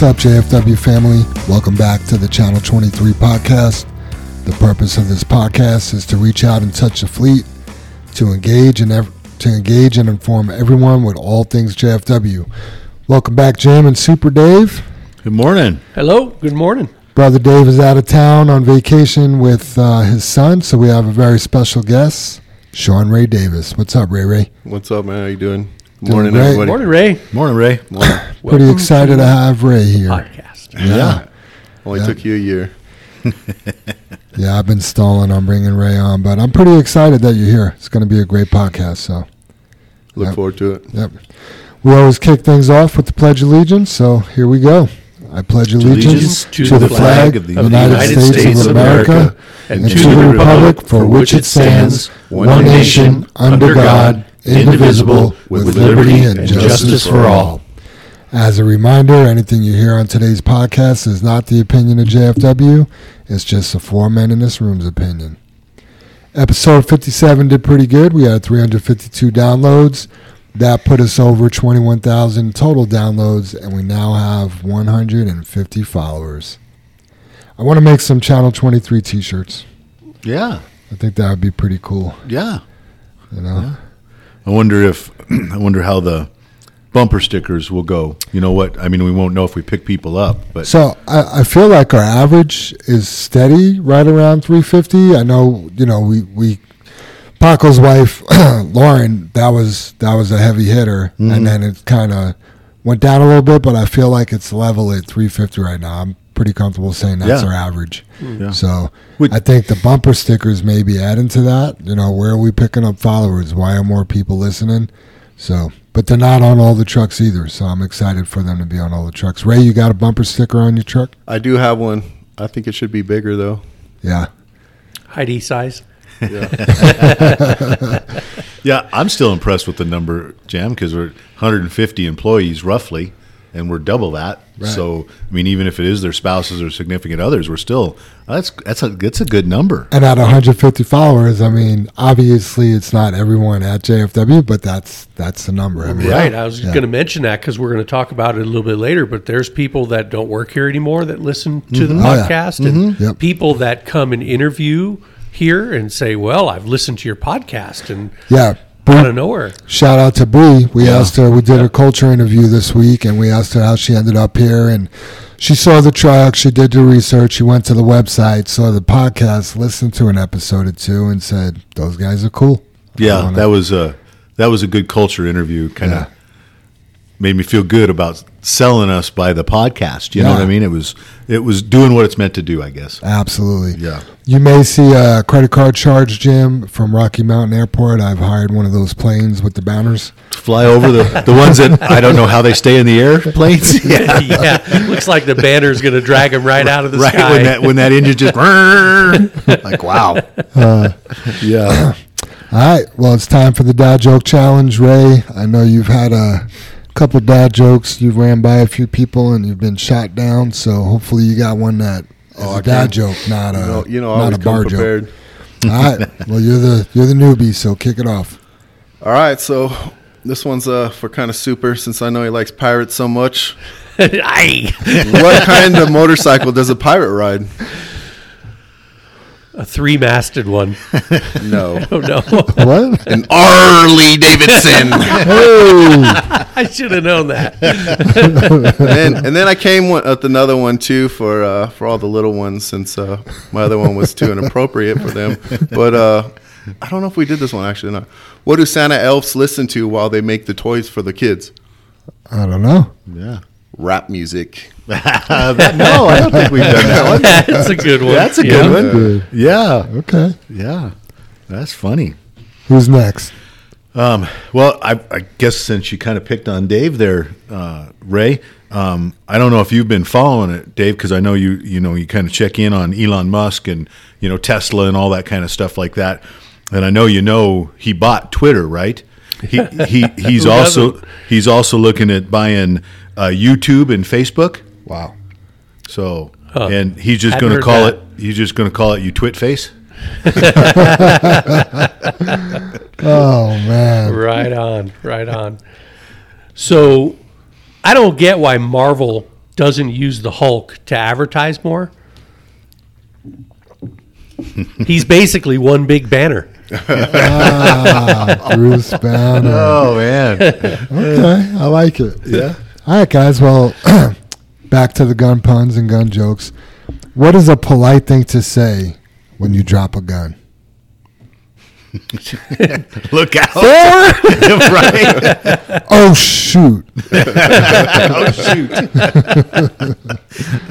What's up, JFW family? Welcome back to the Channel 23 podcast. The purpose of this podcast is to reach out and touch the fleet, to engage and ev- to engage and inform everyone with all things JFW. Welcome back, Jim and Super Dave. Good morning. Hello, good morning. Brother Dave is out of town on vacation with uh, his son, so we have a very special guest, Sean Ray Davis. What's up, Ray Ray? What's up, man? How you doing? Doing Morning, great. everybody. Morning, Ray. Morning, Ray. Morning. Pretty excited to have Ray here. Podcast. Yeah. Only Yeah. took you a year. Yeah, I've been stalling on bringing Ray on, but I'm pretty excited that you're here. It's going to be a great podcast. So, Look Yep. forward to it. yep. We always kick things off with the Pledge of Allegiance. So here we go. I pledge allegiance to to the the flag flag of the United States of America and and to the republic for which it stands, one nation, under God, indivisible, with liberty and justice for all. As a reminder, anything you hear on today's podcast is not the opinion of JFW. It's just the four men in this room's opinion. Episode 57 did pretty good. We had 352 downloads. That put us over 21,000 total downloads, and we now have 150 followers. I want to make some Channel 23 t shirts. Yeah, I think that would be pretty cool. yeah. You know? I wonder if I wonder how the bumper stickers will go. You know what? I mean, we won't know if we pick people up, but So I, I feel like our average is steady right around 350. I know, you know, we, we Paco's wife, Lauren, that was that was a heavy hitter, and mm-hmm. then it kind of went down a little bit, but I feel like it's level at 350 right now. I'm pretty comfortable saying that's Yeah. our average. Mm. Yeah. So Would- I think the bumper stickers may be adding to that. You know, where are we picking up followers? Why are more people listening? So, but they're not on all the trucks either. So I'm excited for them to be on all the trucks. Ray, you got a bumper sticker on your truck? I do have one. I think it should be bigger though. Yeah. Heidi size. yeah, I'm still impressed with the number, Jam, because we're 150 employees roughly, and we're double that. Right. So, I mean, even if it is their spouses or significant others, we're still that's that's a that's a good number. And at 150 followers, I mean, obviously it's not everyone at JFW, but that's that's the number. I mean, Right. I was Yeah. going to mention that because we're going to talk about it a little bit later. But there's people that don't work here anymore that listen to the mm-hmm. Oh, yeah. podcast, and mm-hmm. Yep. people that come and interview here and say, "Well, I've listened to your podcast," and yeah. Out of nowhere. shout out to Bree. We asked her. We did a culture interview this week, and we asked her how she ended up here. And she saw the truck. She did the research. She went to the website, saw the podcast, listened to an episode or two, and said, "Those guys are cool." I Yeah, wanna- that was a that was a good culture interview. Kind of Yeah. Made me feel good about selling us by the podcast. You know what I mean? It was it was doing what it's meant to do. I guess. Absolutely. Yeah. You may see a credit card charge, Jim, from Rocky Mountain Airport. I've hired one of those planes with the banners. Fly over the the ones that I don't know how they stay in the air planes. Yeah. yeah, looks like the banner's going to drag him right out of the Right sky. when that when that engine just like wow. Uh, yeah. All right. Well, it's time for the dad joke challenge, Ray. I know you've had a couple dad jokes. You've ran by a few people and you've been shot down. So hopefully you got one that is Oh, a I dad can- joke, not a You know, you know not a bar prepared. joke. All right. Well, you're the you're the newbie, so kick it off. All right, so this one's uh for kind of super since I know he likes pirates so much. Aye. what kind of motorcycle does a pirate ride? A three-masted one. No. Oh no, What? An Harley Davidson. oh, I should have known that. and, then, and then I came one, with another one too for uh, for all the little ones since uh, my other one was too inappropriate for them. But uh, I don't know if we did this one actually. Not. What do Santa elves listen to while they make the toys for the kids? I don't know. Yeah. Rap music. no, I don't think we've done that one. That's a good one. That's a Yeah. good one. Good. Yeah. Okay. Yeah. That's funny. Who's next? Um, well, I, I guess since you kind of picked on Dave there, uh, Ray, um, I don't know if you've been following it, Dave, because I know you you know you kind of check in on Elon Musk and you know Tesla and all that kind of stuff like that. And I know you know he bought Twitter, right? He he he's also doesn't? he's also looking at buying uh, YouTube and Facebook. Wow. So Huh. and he's just going to call that. it he's just going to call it you twit face. Oh man. Right on, right on. So I don't get why Marvel doesn't use the Hulk to advertise more. He's basically one big banner. Ah, Bruce Banner. Oh man, Okay, I like it. yeah. All right, guys. Well, back to the gun puns and gun jokes. What is a polite thing to say when you drop a gun? Look out! right? Oh shoot! Oh shoot!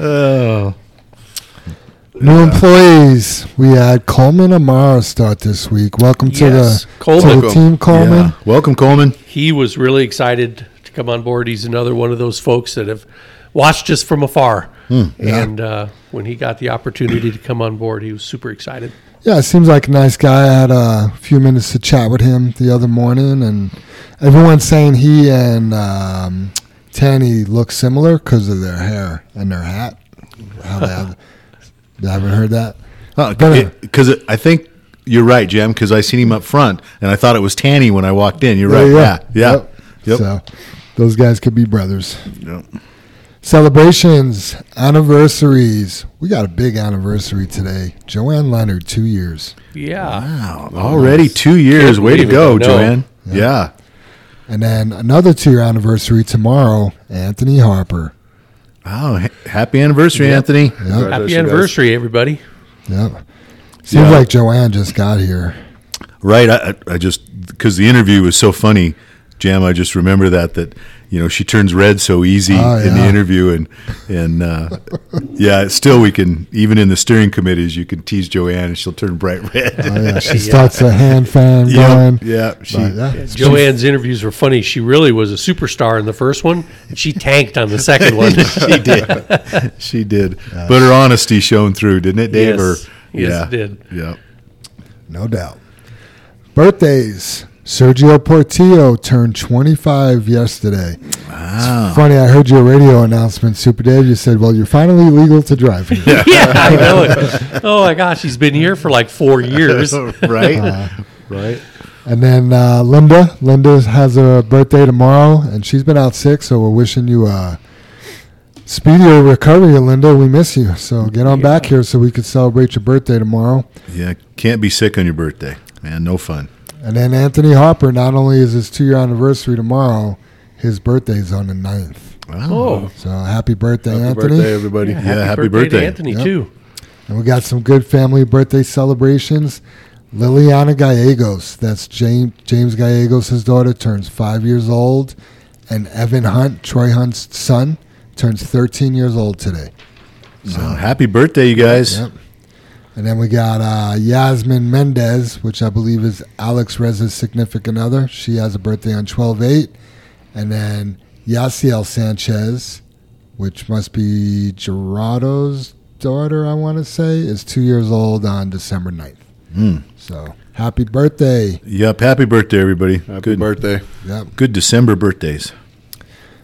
oh, New employees. We had Coleman Amara start this week. Welcome to Yes, the Coleman. to the team, Coleman. yeah. Welcome, Coleman. He was really excited to come on board. He's another one of those folks that have watched us from afar. And uh, when he got the opportunity to come on board, he was super excited. Yeah, it seems like a nice guy. I had a few minutes to chat with him the other morning, and everyone's saying he and um, Tanny look similar because of their hair and their hat. How they have, I haven't heard that. Oh, Better. Because I think you're right, Jim. Because I seen him up front, and I thought it was Tanny when I walked in. You're right. Yeah, yeah, Yep. Yep. So those guys could be brothers. Yep. Celebrations, anniversaries. We got a big anniversary today. Joanne Leonard, two years. Yeah. Wow, already two years. Can't Way to go, I know. Joanne. Yeah. And then another two year anniversary tomorrow, Anthony Harper. Oh, happy anniversary, Yep. Anthony. Yep. Congratulations, Happy guys. anniversary, everybody. Yep. Seems Yeah. like Joanne just got here. Right. I, I I just because the interview was so funny, Jam. I just remember that that you know she turns red so easy Oh, in the interview, and and uh, yeah, still we can even in the steering committees you can tease Joanne and she'll turn bright red. Oh, yeah. She starts a hand fan yeah, going. yeah. She, yeah. Joanne's interviews were funny. She really was a superstar in the first one, and she tanked on the second one. she did. she did. But her honesty shone through, didn't it, Dave? Yes. Or, Yes, yeah. it did. Yeah. No doubt. Birthdays. Sergio Portillo turned 25 yesterday. Wow. Funny, I heard your radio announcement, Super Dave. You said, well, you're finally legal to drive here. Yeah, I know it. Oh my gosh, he's been here for like four years. right. right. And then uh, Linda. Linda has a birthday tomorrow, and she's been out sick, so we're wishing you a speedier recovery, Linda. We miss you. So get on back here so we can celebrate your birthday tomorrow. Yeah. Can't be sick on your birthday, man. No fun. And then Anthony Harper, not only is his two year anniversary tomorrow, his birthday's on the 9th. Oh, So happy birthday, Anthony. Happy Anthony. birthday, everybody. Yeah, happy birthday, birthday. to Anthony Yep. too. And we got some good family birthday celebrations. Liliana Gallegos, that's James, James Gallegos' daughter, turns five years old. And Evan Hunt, Troy Hunt's son, turns 13 years old today. So happy birthday, you guys. Yep. And then we got uh, Yasmin Mendez, which I believe is Alex Reza's significant other. She has a birthday on 12 8. And then Yasiel Sanchez, which must be Gerardo's daughter, I want to say, is two years old on December 9th. Hmm. So happy birthday. Yep. Happy birthday, everybody. Happy good, birthday. Yep. good December birthdays.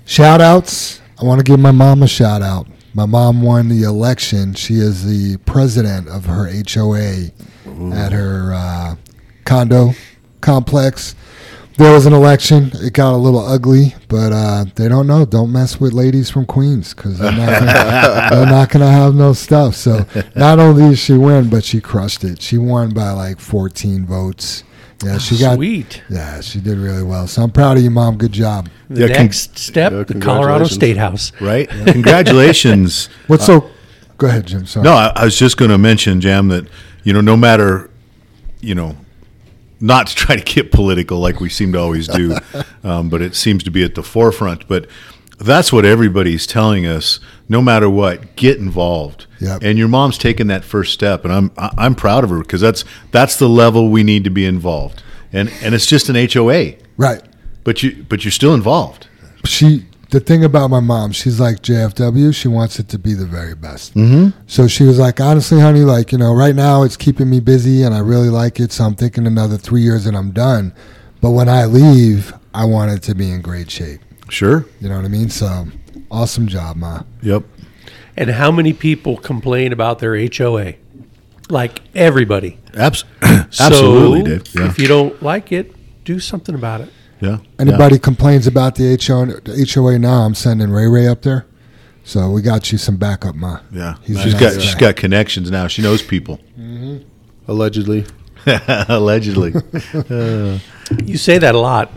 Shout outs. I want to give my mom a shout out. My mom won the election. She is the president of her HOA at her uh, condo complex. There was an election. It got a little ugly, but uh, they don't know. Don't mess with ladies from Queens because they're not gonna, they're not going to have no stuff. So not only did she win, but she crushed it. She won by like 14 votes. Yeah, she got. Sweet. Yeah, she did really well. So I'm proud of you, mom. Good job. The Yeah, con- next step, Yeah, the Colorado. State House. Right. Congratulations. What's so? Go ahead, Jim. Sorry. No, I, I was just going to mention, Jam, that you know, no matter, you know, not to try to get political like we seem to always do, um, but it seems to be at the forefront. But that's what everybody's telling us. No matter what, get involved. Yep. And your mom's taken that first step, and I'm I'm proud of her because that's that's the level we need to be involved. And and it's just an HOA, Right. but you but you're still involved. She. The thing about my mom, she's like JFW. She wants it to be the very best. Mm-hmm. So she was like, honestly, honey, like you know, right now it's keeping me busy, and I really like it. So I'm thinking another three years and I'm done. But when I leave, I want it to be in great shape. Sure. You know what I mean? So awesome job, ma. Yep. And how many people complain about their HOA? Like everybody. Abs- So absolutely, Dave. Yeah. if you don't like it, do something about it. yeah. Anybody complains about the HO, the HOA now, I'm sending Ray Ray up there So we got you some backup, ma. Yeah, He's she's a got nice she's guy. got connections now. She knows people. Mm-hmm. Allegedly. Allegedly, uh. You say that a lot.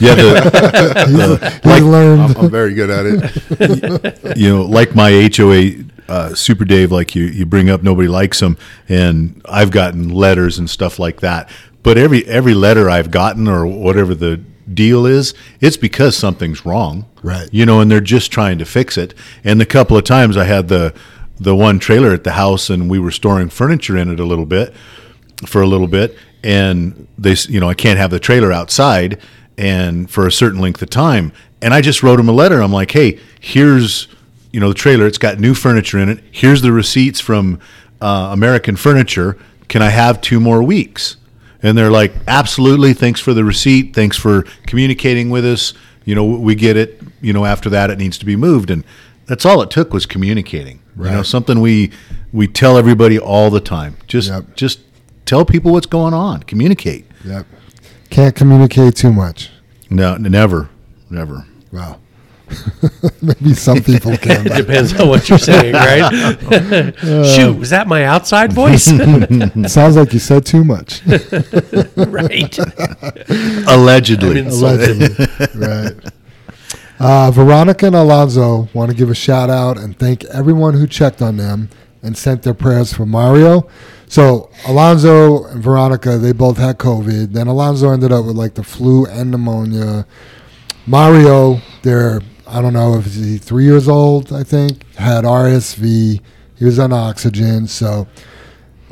Yeah. The, He learned. I'm, I'm very good at it. you know, like my HOA uh, Super Dave, like you, you bring up, nobody likes them, and I've gotten letters and stuff like that. But every every letter I've gotten or whatever the deal is, it's because something's wrong, Right. You know, and they're just trying to fix it. And the couple of times I had the the one trailer at the house, and we were storing furniture in it a little bit for a little bit, and they, you know, I can't have the trailer outside, and for a certain length of time, and I just wrote him a letter. I'm like, hey, here's, you know, the trailer. It's got new furniture in it. Here's the receipts from uh, American Furniture. Can I have two more weeks? And they're like, absolutely. Thanks for the receipt. Thanks for communicating with us. You know, we get it. You know, after that, it needs to be moved, and that's all it took was communicating. You know, Right. something we we tell everybody all the time. Just Yep. just tell people what's going on. Communicate. Yep. Can't communicate too much. No, never, never. Wow. Maybe some people can. but- Depends on what you're saying, right? Shoot, was that my outside voice? Sounds like you said too much. right. Allegedly. I'm. Allegedly. right. Uh, Veronica and Alonzo want to give a shout out and thank everyone who checked on them and sent their prayers for Mario. So Alonzo and Veronica, they both had COVID. Then Alonzo ended up with like the flu and pneumonia. Mario, they're I don't know if he's three years old. I think had RSV. He was on oxygen. So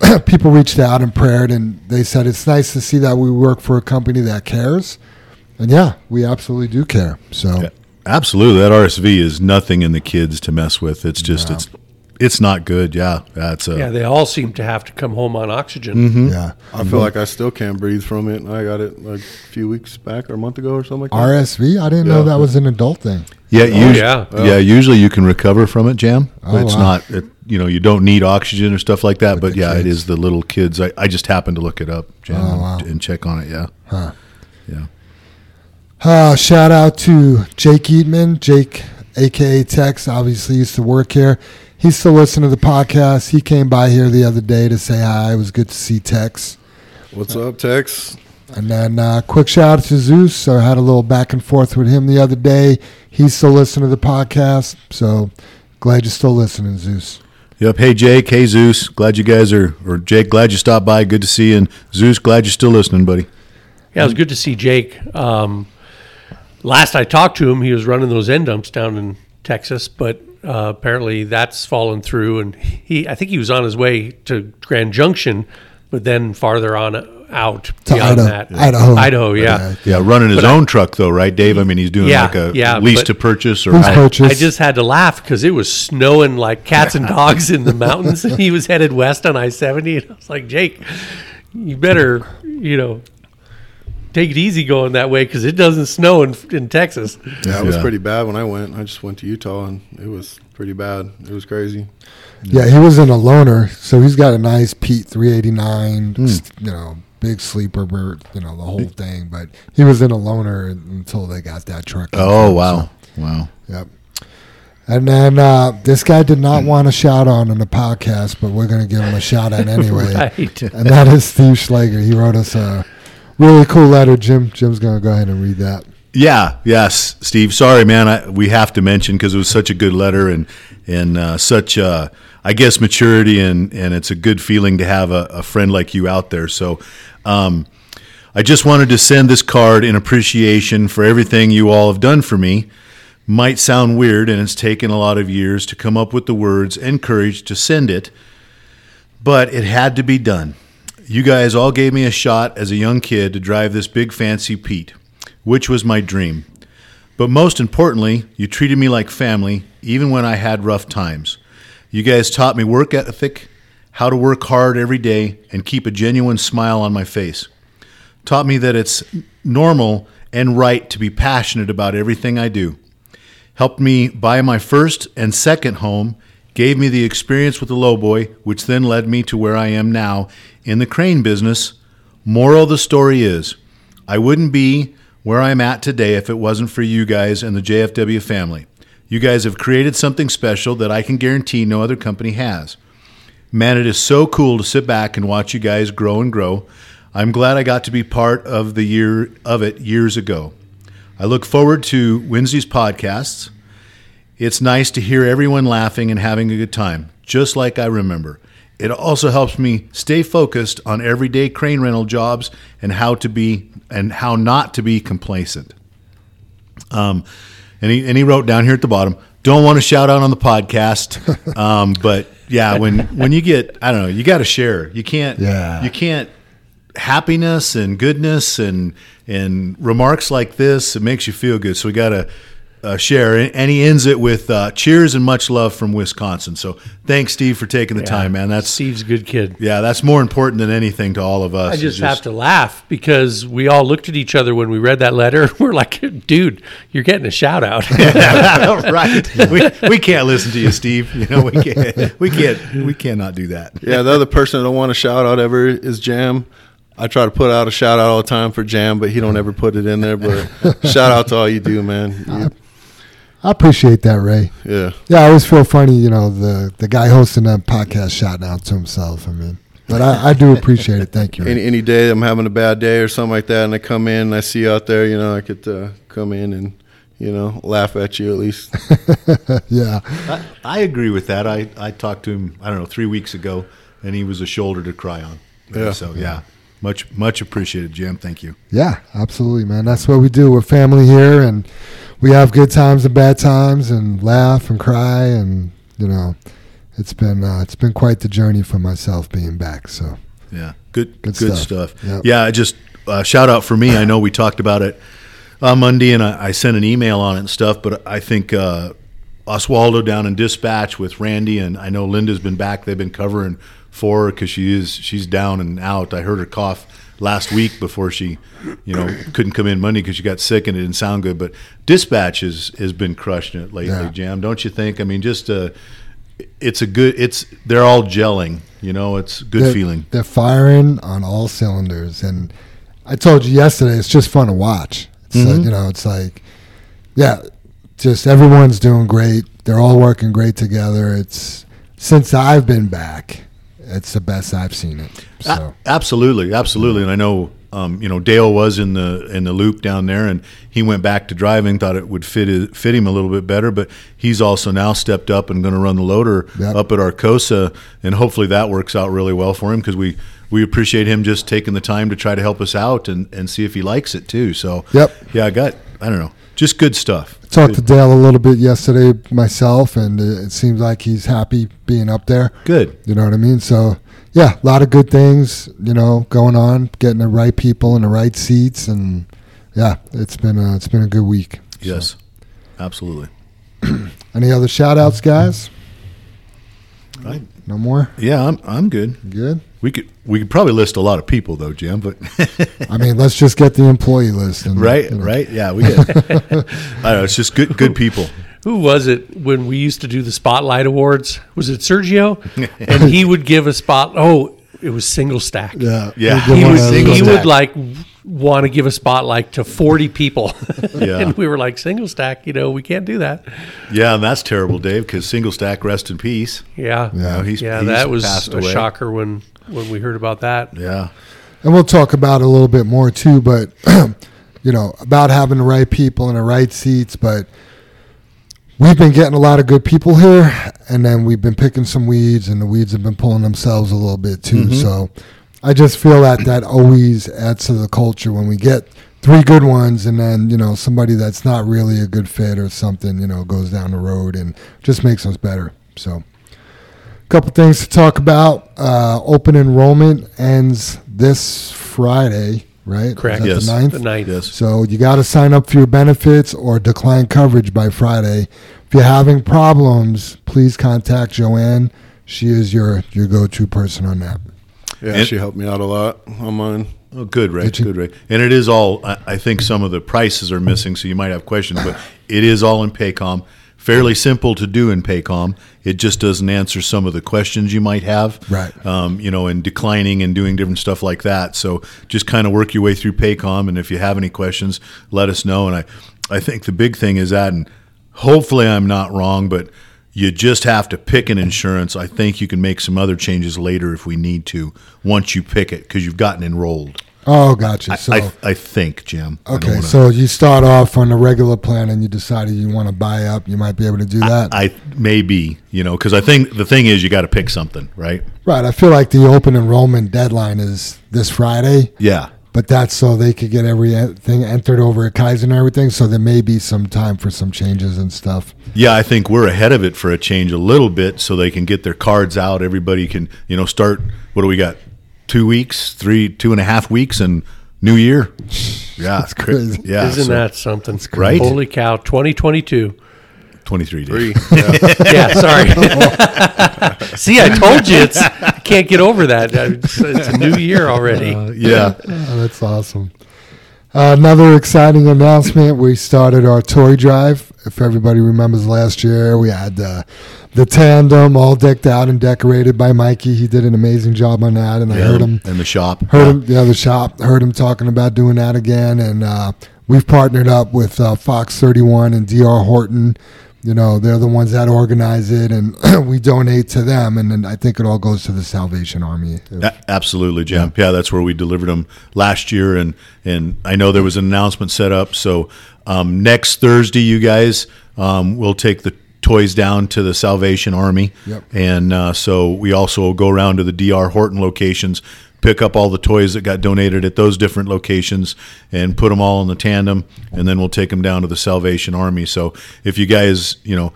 people reached out and prayed, and they said it's nice to see that we work for a company that cares. And yeah, we absolutely do care. So Yeah, Absolutely. That RSV is nothing in the kids to mess with. It's just No. it's it's not good. Yeah. That's a Yeah, they all seem to have to come home on oxygen. yeah, I feel like I still can't breathe from it. I got it like a few weeks back or a month ago or something like that. RSV. I didn't know that was an adult thing. yeah, us- yeah. yeah. Usually you can recover from it, Jam. Oh, it's wow. not. It, you know, you don't need oxygen or stuff like that. With but yeah, it kids. is the little kids. I, I just happened to look it up, Jam, Oh, wow. and, and check on it. Yeah. Huh. Yeah. Uh, shout out to Jake Eatman, Jake, aka Tex. Obviously, used to work here. He's still listening to the podcast. He came by here the other day to say hi. It was good to see Tex. What's up, Tex? And then uh, quick shout out to Zeus. I had a little back and forth with him the other day. He's still listening to the podcast. So glad you're still listening, Zeus. Yep. Hey Jake. Hey Zeus. Glad you guys are, or Jake. Glad you stopped by. Good to see you. And Zeus. Glad you're still listening, buddy. Yeah, it was good to see Jake. Um, last I talked to him, he was running those end dumps down in Texas, but uh, apparently that's fallen through. And he, I think he was on his way to Grand Junction, but then farther on out To beyond Idaho- that, Idaho. Idaho, yeah. Yeah, running his But I- own truck though, right, Dave? I mean, he's doing Yeah, like a yeah, lease to purchase or Who's how- purchased? I just had to laugh because it was snowing like cats and dogs in the mountains, and he was headed west on I seventy. And I was like, Jake, you better, you know, take it easy going that way because it doesn't snow in, in Texas. Yeah, it was Yeah. pretty bad when I went. I just went to Utah and it was pretty bad. It was crazy. Yeah, he was in a loner, so he's got a nice Pete 389, s- you know, big sleeper, bird, you know, the whole thing. But he was in a loner until they got that truck. Oh front, wow, wow. yep. And then uh, this guy did not want a shout on in the podcast, but we're going to give him a shout out anyway. Right. And that is Steve Schlager. He wrote us a really cool letter. Jim, Jim's going to go ahead and read that. Yeah, yes, Steve. Sorry, man. I, we have to mention because it was such a good letter and and uh, such, uh, I guess, maturity and and it's a good feeling to have a, a friend like you out there. So, um, I just wanted to send this card in appreciation for everything you all have done for me. Might sound weird, and it's taken a lot of years to come up with the words and courage to send it, but it had to be done. You guys all gave me a shot as a young kid to drive this big fancy Pete, which was my dream. But most importantly, you treated me like family, even when I had rough times. You guys taught me work ethic, how to work hard every day, and keep a genuine smile on my face. Taught me that it's normal and right to be passionate about everything I do. Helped me buy my first and second home, gave me the experience with the lowboy, which then led me to where I am now in the crane business. Moral of the story is I wouldn't be where I'm at today if it wasn't for you guys and the JFW family. You guys have created something special that I can guarantee no other company has. Man, it is so cool to sit back and watch you guys grow and grow. I'm glad I got to be part of the year of it years ago. I look forward to Wednesday's podcasts. It's nice to hear everyone laughing and having a good time, just like I remember. It also helps me stay focused on everyday crane rental jobs and how to be and how not to be complacent. Um, and he and he wrote down here at the bottom, don't want to shout out on the podcast, um, but yeah, when when you get I don't know, you got to share. You can't Yeah. you can't happiness and goodness and and remarks like this it makes you feel good so we got to uh, share and and he ends it with uh, cheers and much love from wisconsin so thanks steve for taking the time man that's Steve's a good kid. yeah that's more important than anything to all of us I is just, have to laugh because we all looked at each other when we read that letter. We're like, dude, you're getting a shout out. right we, we can't listen to you steve you know we can't we can't we cannot do that Yeah, the other person I don't want to shout out ever is Jam. I try to put out a shout out all the time for Jam, but he don't ever put it in there. But shout out to all you do, man. You- I appreciate that, Ray. yeah, Yeah, I always feel funny, you know, the the guy hosting that podcast shouting out to himself. I mean, but I, I do appreciate it. Thank you. Any any day I'm having a bad day or something like that, and I come in and I see you out there, you know, I could uh, come in and you know laugh at you at least. yeah, I, I agree with that I, I talked to him i don't know three weeks ago and he was a shoulder to cry on Yeah. so yeah much much appreciated jim thank you yeah, absolutely, man. That's what we do. We're family here, and we have good times and bad times, and laugh and cry, and you know, it's been uh, it's been quite the journey for myself being back. So Yeah, good, Good good, stuff. stuff. Yep. Yeah, I just uh, shout out for me. I know we talked about it on Monday, and I, I sent an email on it and stuff. But I think uh, Oswaldo down in dispatch with Randy, and I know Linda's been back. They've been covering for her because she is she's down and out. I heard her cough last week before she, you know, couldn't come in Monday because she got sick and it didn't sound good. But dispatch has has been crushing it lately, Yeah. Jam. Don't you think? I mean, just uh, it's a good. It's they're all gelling. You know, it's good they're, feeling. They're firing on all cylinders, and I told you yesterday, it's just fun to watch. It's like, Mhm. you know, it's like, yeah, just everyone's doing great. They're all working great together. It's since I've been back, it's the best I've seen it. So absolutely, absolutely. And I know, um, you know, Dale was in the in the loop down there, and he went back to driving. Thought it would fit fit him a little bit better, but he's also now stepped up and going to run the loader Yep. up at Arcosa, and hopefully that works out really well for him because we we appreciate him just taking the time to try to help us out and and see if he likes it too. So Yep. yeah, I got I don't know, just good stuff. Talked to Dale a little bit yesterday myself, and it seems like he's happy being up there. Good. You know what I mean? So yeah, a lot of good things, you know, going on, getting the right people in the right seats, and yeah, it's been a, it's been a good week. So, Yes, absolutely. Any other shout outs, guys? I, No more? yeah, I'm I'm good. Good. We could we could probably list a lot of people though, Jim, but. I mean, let's just get the employee list. And, Right, you know. right. Yeah, we get. I don't know. It's just good, good people. Who was it when we used to do the Spotlight Awards? Was it Sergio? and he would give a spot. Oh, it was single stack. Yeah. Yeah. We'll He give one would, out of single he stack. would like want to give a spotlight to 40 people. Yeah. and we were like, single stack, you know, we can't do that. Yeah, and that's terrible, Dave. Because single stack, rest in peace. Yeah. Yeah. know, he's- yeah, he's that was passed a away. shocker when, when we heard about that. Yeah, And we'll talk about it a little bit more too, but you know, about having the right people in the right seats, but we've been getting a lot of good people here and then we've been picking some weeds and the weeds have been pulling themselves a little bit too. Mm-hmm. So I just feel that that always adds to the culture when we get three good ones and then, you know, somebody that's not really a good fit or something, you know, goes down the road and just makes us better. So a couple things to talk about. Uh, open enrollment ends this Friday, right? Correct. Yes. The ninth? The ninth. yes. So you got to sign up for your benefits or decline coverage by Friday. If you're having problems, please contact Joanne. She is your, your go-to person on that. Yeah, And- she helped me out a lot on mine. Oh, good, Ray. Good, Ray. And it is all. I, I think some of the prices are missing, so you might have questions, but it is all in Paycom. Fairly simple to do in Paycom. It just doesn't answer some of the questions you might have. Right. Um, you know, and declining and doing different stuff like that. So just kind of work your way through Paycom, and if you have any questions, let us know. And I, I think the big thing is that, and hopefully I'm not wrong, but you just have to pick an insurance. I think you can make some other changes later if we need to once you pick it because you've gotten enrolled. Oh, gotcha. So I, I think, Jim. Okay, wanna- so you start off on a regular plan, and you decided you want to buy up. You might be able to do that. I maybe you know because I think the thing is you got to pick something, right? right. I feel like the open enrollment deadline is this Friday, Yeah, but that's so they could get everything entered over at Kaiser and everything. So there may be some time for some changes and stuff. yeah. I think we're ahead of it for a change a little bit, so they can get their cards out. Everybody can you know start. What do we got? Two weeks, three, two and a half weeks, and New Year. Yeah, it's crazy. Yeah, Isn't so that something? Right? Holy cow! 2022. twenty three days? Three. Yeah. Yeah, sorry. See, I told you it's I can't get over that. It's, it's a new year already. Uh, yeah, Oh, that's awesome. Uh, another exciting announcement. We started our toy drive. If everybody remembers last year, we had the the tandem all decked out and decorated by Mikey. He did an amazing job on that, and I heard him in the shop. heard him the shop heard him talking about doing that again and uh, we've partnered up with uh, fox 31 and dr horton you know they're the ones that organize it and we donate to them and then i think it all goes to the salvation army A- Absolutely, Jim. Yeah. that's where we delivered them last year, and and I know there was an announcement set up. So um, next Thursday, you guys, um, we'll take the toys down to the Salvation Army, Yep. and uh, so we also go around to the DR Horton locations, pick up all the toys that got donated at those different locations, and put them all in the tandem, and then we'll take them down to the Salvation Army. So if you guys, you know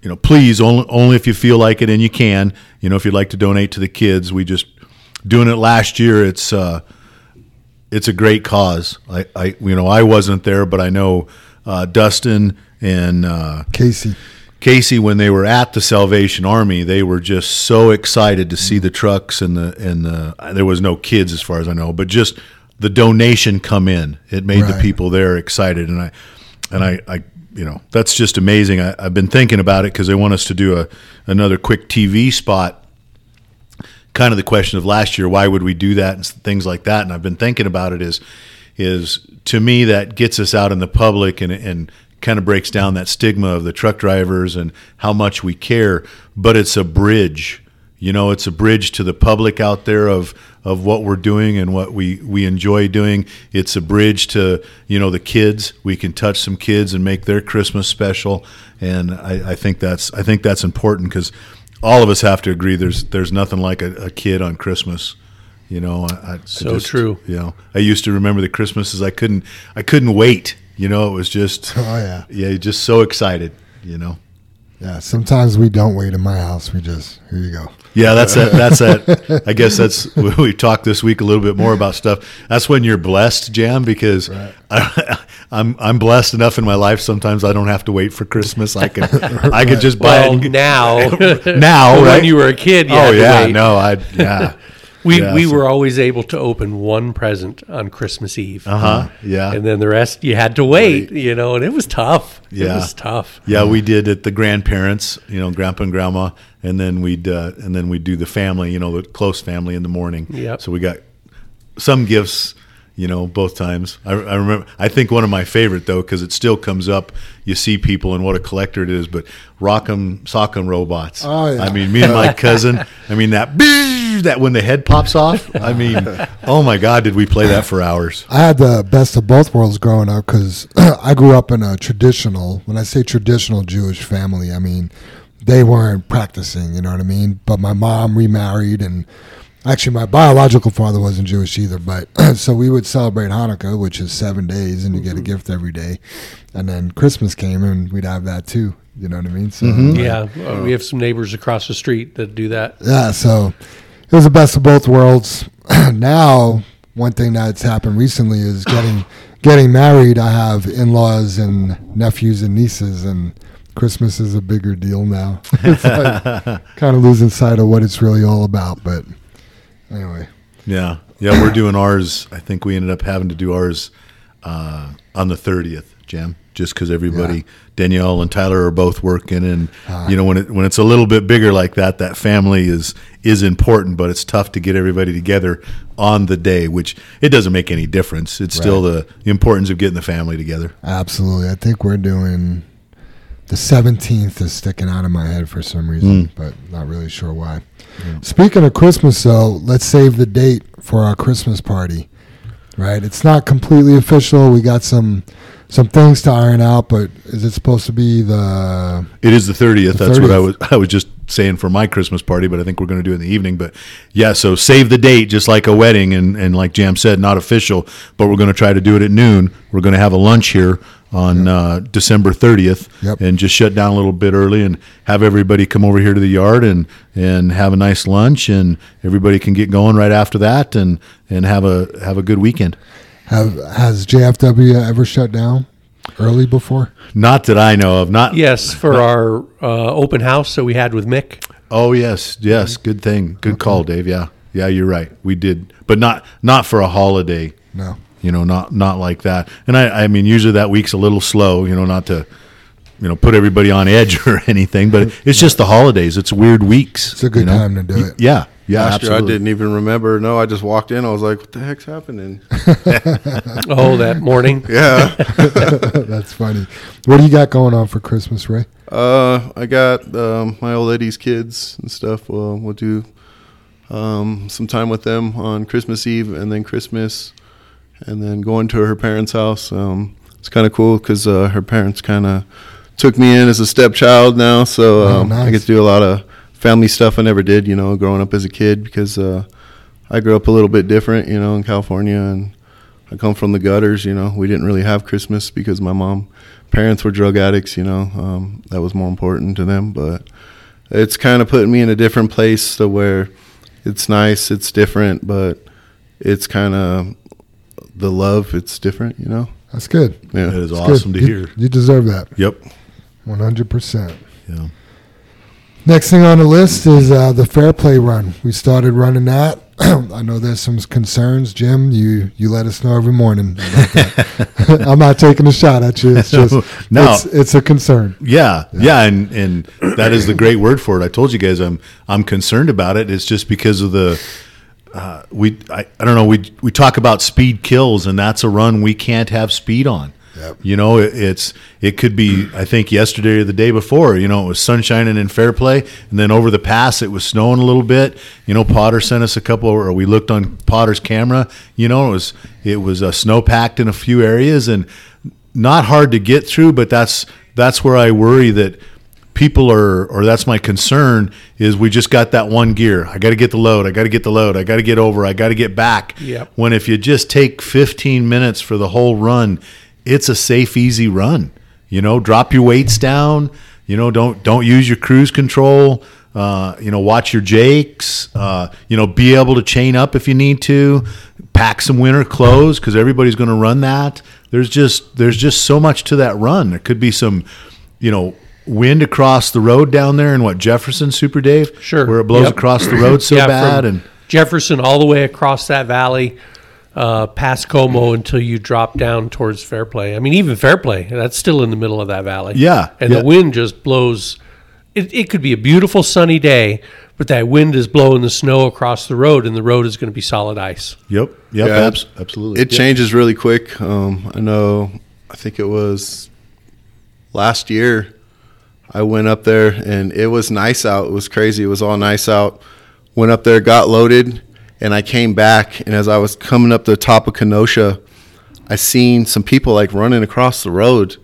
you know, please only only if you feel like it and you can. You know, if you'd like to donate to the kids, we just doing it last year. It's uh, it's a great cause. I, I you know I wasn't there, but I know uh, Dustin and uh, casey Casey when they were at the Salvation Army, they were just so excited to see the trucks and the and the. There was no kids as far as I know, but just the donation come in. It made the people there excited, and I and I, I you know that's just amazing. I, I've been thinking about it because they want us to do a another quick TV spot. Kind of the question of last year, why would we do that and things like that? And I've been thinking about it is is to me that gets us out in the public and and kind of breaks down that stigma of the truck drivers and how much we care. But it's a bridge, you know, it's a bridge to the public out there of of what we're doing and what we we enjoy doing. It's a bridge to you know the kids. We can touch some kids and make their Christmas special, and I, I think that's I think that's important because all of us have to agree. There's there's nothing like a, a kid on Christmas. You know, I, I So just- true. You know, I used to remember the Christmases. I couldn't I couldn't wait. You know, it was just oh yeah yeah, just so excited. You know. yeah sometimes we don't wait in my house we just here you go Yeah, that's that. That's that. I guess that's we talked this week a little bit more about stuff. That's when you're blessed, Jam, because I, I'm I'm blessed enough in my life. Sometimes I don't have to wait for Christmas. I can I could just buy Well, it and now, now, But right? when you were a kid, you oh had to yeah, wait. no, I yeah. We Yeah, we so- were always able to open one present on Christmas Eve. Uh huh. Yeah. And then the rest you had to wait, you know, and it was tough. Yeah. It Yeah. was tough. Yeah, we did at the grandparents, you know, grandpa and grandma, and then we'd uh, and then we'd do the family, you know, the close family in the morning. Yep. So we got some gifts, you know, both times. I, I remember. I think one of my favorite though, because it still comes up. You see people and what a collector it is, but Rock'em Sock'em robots. Oh, yeah. I mean, me and my cousin. I mean that that when the head pops off. I mean, oh my God, did we play that for hours? I had the best of both worlds growing up because I grew up in a traditional, when I say traditional Jewish family, I mean, they weren't practicing, you know what I mean? But my mom remarried, and actually, my biological father wasn't Jewish either. But so we would celebrate Hanukkah, which is seven days, and you get a gift every day. And then Christmas came, and we'd have that too, you know what I mean? So, Yeah. uh, we have some neighbors across the street that do that. yeah, so it was the best of both worlds. now, one thing that's happened recently is getting getting married. I have in laws and nephews and nieces, and Christmas is a bigger deal now. it's like kind of losing sight of what it's really all about. But anyway, Yeah, yeah, we're doing ours. I think we ended up having to do ours uh, on the thirtieth, Jam, just because everybody, Yeah. Danielle and Tyler are both working, and you know when it when it's a little bit bigger like that, that family is is important, but it's tough to get everybody together on the day, which it doesn't make any difference. It's still the, the importance of getting the family together. absolutely, I think we're doing the 17th is sticking out of my head for some reason, but not really sure why. Speaking of Christmas, though, let's save the date for our Christmas party. Right? It's not completely official. We got some some things to iron out, but is it supposed to be the It is the thirtieth. That's what I was. I was just saying for my Christmas party, but I think we're going to do it in the evening. But yeah, so save the date, just like a wedding, and and like Jam said, not official, but we're going to try to do it at noon. We're going to have a lunch here on uh, December thirtieth, Yep. and just shut down a little bit early and have everybody come over here to the yard and and have a nice lunch, and everybody can get going right after that, and and have a have a good weekend. Have has JFW ever shut down early before? Not that I know of. Not Yes, for our uh, open house that we had with Mick. Oh yes, yes. Good thing. Good call, Dave. Yeah, yeah. You're right. We did, but not not for a holiday. No. You know, not not like that. And I, I mean, usually that week's a little slow. You know, not to, you know, put everybody on edge or anything. But it's just the holidays. It's weird weeks. It's a good you know? time to do it. Yeah, yeah. Last absolutely. year I didn't even remember. No, I just walked in. I was like, "What the heck's happening?" Oh, that morning. yeah. That's funny. What do you got going on for Christmas, Ray? Uh, I got um, my old lady's kids and stuff. Well, we'll do um, some time with them on Christmas Eve and then Christmas, and then going to her parents' house. Um, it's kind of cool because uh, her parents kind of took me in as a stepchild now, so Oh, um, I get to do a lot of family stuff I never did. You know, growing up as a kid because uh, I grew up a little bit different. You know, in California and. I come from the gutters, you know. We didn't really have Christmas because my mom, parents were drug addicts, you know. Um, that was more important to them. But it's kind of putting me in a different place to where it's nice, it's different, but it's kind of the love. It's different, you know. That's good. Yeah. That is It's awesome good. to You- hear. You deserve that. Yep. 100%. Yeah. Next thing on the list is uh, the Fairplay Run. We started running that. I know there's some concerns, Jim. You you let us know every morning. I'm not taking a shot at you. It's just No. it's, it's a concern. Yeah, yeah, and and that is the great word for it. I told you guys I'm I'm concerned about it. It's just because of the uh, we I, I don't know we we talk about speed kills and that's a run we can't have speed on. Yep. You know, it, it's it could be I think yesterday or the day before. You know, it was sunshining in Fairplay, and then over the pass it was snowing a little bit. You know, Potter sent us a couple, or we looked on Potter's camera. You know, it was it was uh, snow packed in a few areas and not hard to get through. But that's that's where I worry that people are, or that's my concern, is we just got that one gear. I got to get the load. I got to get the load. I got to get over. I got to get back. Yep. When if you just take 15 minutes for the whole run, it's a safe, easy run. You know, drop your weights down. You know, don't don't use your cruise control. Uh, you know, watch your jakes. Uh, you know, be able to chain up if you need to. Pack some winter clothes because everybody's going to run that. There's just there's just so much to that run. There could be some, you know, wind across the road down there in what Jefferson, Super Dave, Sure. where it blows Yep. across the road so Yeah, bad, and Jefferson all the way across that valley, uh, past Como until you drop down towards Fairplay. I mean, even Fairplay, that's still in the middle of that valley. Yeah, and yeah. the wind just blows. It, it could be a beautiful sunny day, but that wind is blowing the snow across the road, and the road is going to be solid ice. yep, yep, Yeah, abs- absolutely. It Yep. changes really quick. Um, I know. I think it was last year. I went up there and it was nice out. It was crazy. It was all nice out. Went up there, got loaded, and I came back. And as I was coming up the top of Kenosha, I seen some people like running across the road.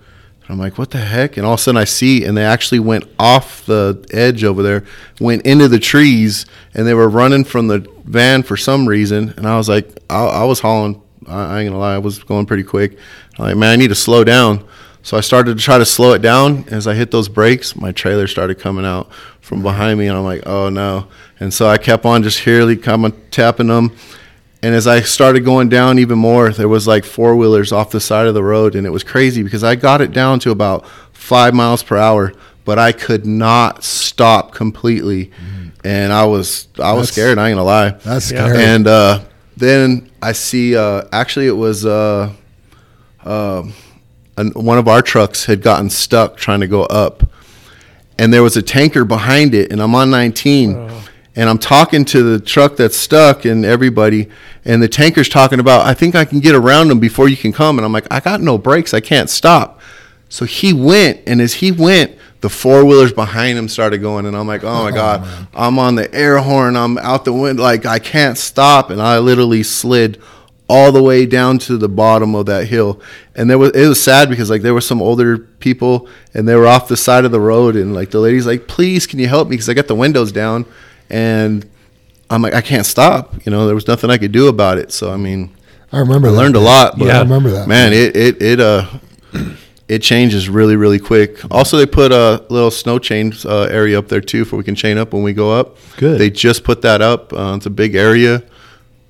And I'm like, what the heck? And all of a sudden I see, and they actually went off the edge over there, went into the trees, and they were running from the van for some reason. And I was like, I, I was hauling, I, ain't gonna lie, I was going pretty quick. I'm like, man, I need to slow down. So I started to try to slow it down. As I hit those brakes, my trailer started coming out from behind me, and I'm like, oh no. And so I kept on just here, kind of tapping them. And as I started going down even more, there was like four wheelers off the side of the road, and it was crazy because I got it down to about five miles per hour, but I could not stop completely, and I was I was That's- scared. I ain't gonna lie. That's Yeah. scary. And uh, then I see, uh, actually, it was uh, uh, an, one of our trucks had gotten stuck trying to go up, and there was a tanker behind it, and I'm on 19, and I'm talking to the truck that's stuck and everybody, and the tanker's talking about, I think I can get around them before you can come, and I'm like, I got no brakes, I can't stop. So he went, and as he went, the four wheelers behind him started going, and I'm like, oh my oh, god, I'm on the air horn, I'm out the window, like I can't stop, and I literally slid all the way down to the bottom of that hill. And there was it was sad because like there were some older people and they were off the side of the road and like the lady's like, "Please, can you help me?" Because I got the windows down, and I'm like, I can't stop. You know, there was nothing I could do about it. So I mean, I remember. I that. learned a lot. But Yeah. I remember that. man, it it it uh. It changes really, really quick. Also, they put a little snow chain uh, area up there too, for we can chain up when we go up. Good. They just put that up. Uh, it's a big area,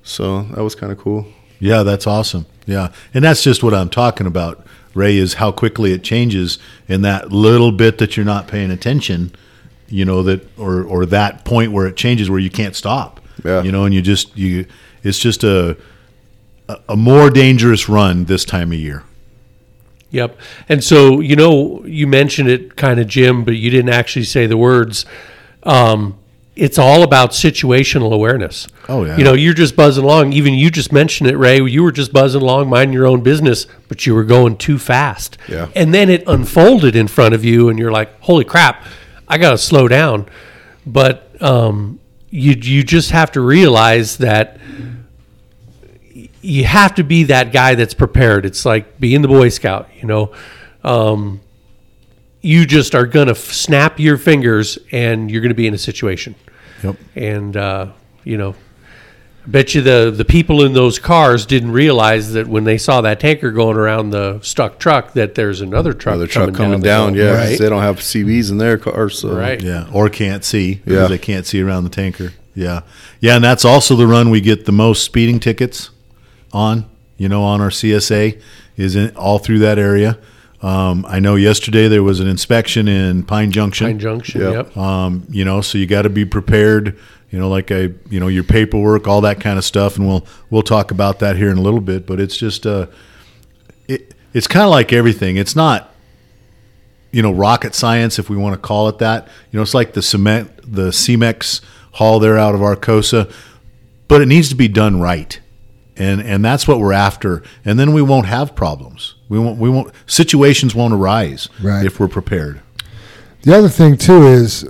so that was kind of cool. Yeah, that's awesome. Yeah, and that's just what I'm talking about. Ray is how quickly it changes, in that little bit that you're not paying attention, you know that, or or that point where it changes where you can't stop. Yeah. You know, and you just you, it's just a a, a more dangerous run this time of year. Yep. And so, you know, you mentioned it kind of, Jim, but you didn't actually say the words. Um, it's all about situational awareness. Oh, yeah. You know, you're just buzzing along. Even you just mentioned it, Ray. You were just buzzing along, minding your own business, but you were going too fast. Yeah. And then it unfolded in front of you, and you're like, holy crap, I got to slow down. But um, you, you just have to realize that you have to be that guy that's prepared. It's like being the Boy Scout, you know. Um, you just are going to f- snap your fingers and you're going to be in a situation. Yep. And, uh, you know, bet you the, the people in those cars didn't realize that when they saw that tanker going around the stuck truck, that there's another truck, Another truck coming, coming down, the yeah, Right. they don't have CBs in their cars. So. Right. Yeah, or can't see because Yeah. they can't see around the tanker. Yeah, yeah, and that's also the run we get the most speeding tickets on. You know, on our CSA is in all through that area. Um, I know yesterday there was an inspection in Pine Junction. Pine Junction, Yep. yep. Um, you know, so you got to be prepared. You know, like I, you know, your paperwork, all that kind of stuff, and we'll we'll talk about that here in a little bit. But it's just, uh, it it's kind of like everything. It's not, you know, rocket science if we want to call it that. You know, it's like the cement, the Cemex haul there out of Arcosa, but it needs to be done right, and and that's what we're after. And then we won't have problems. We won't we won't situations won't arise Right. if we're prepared. The other thing too is,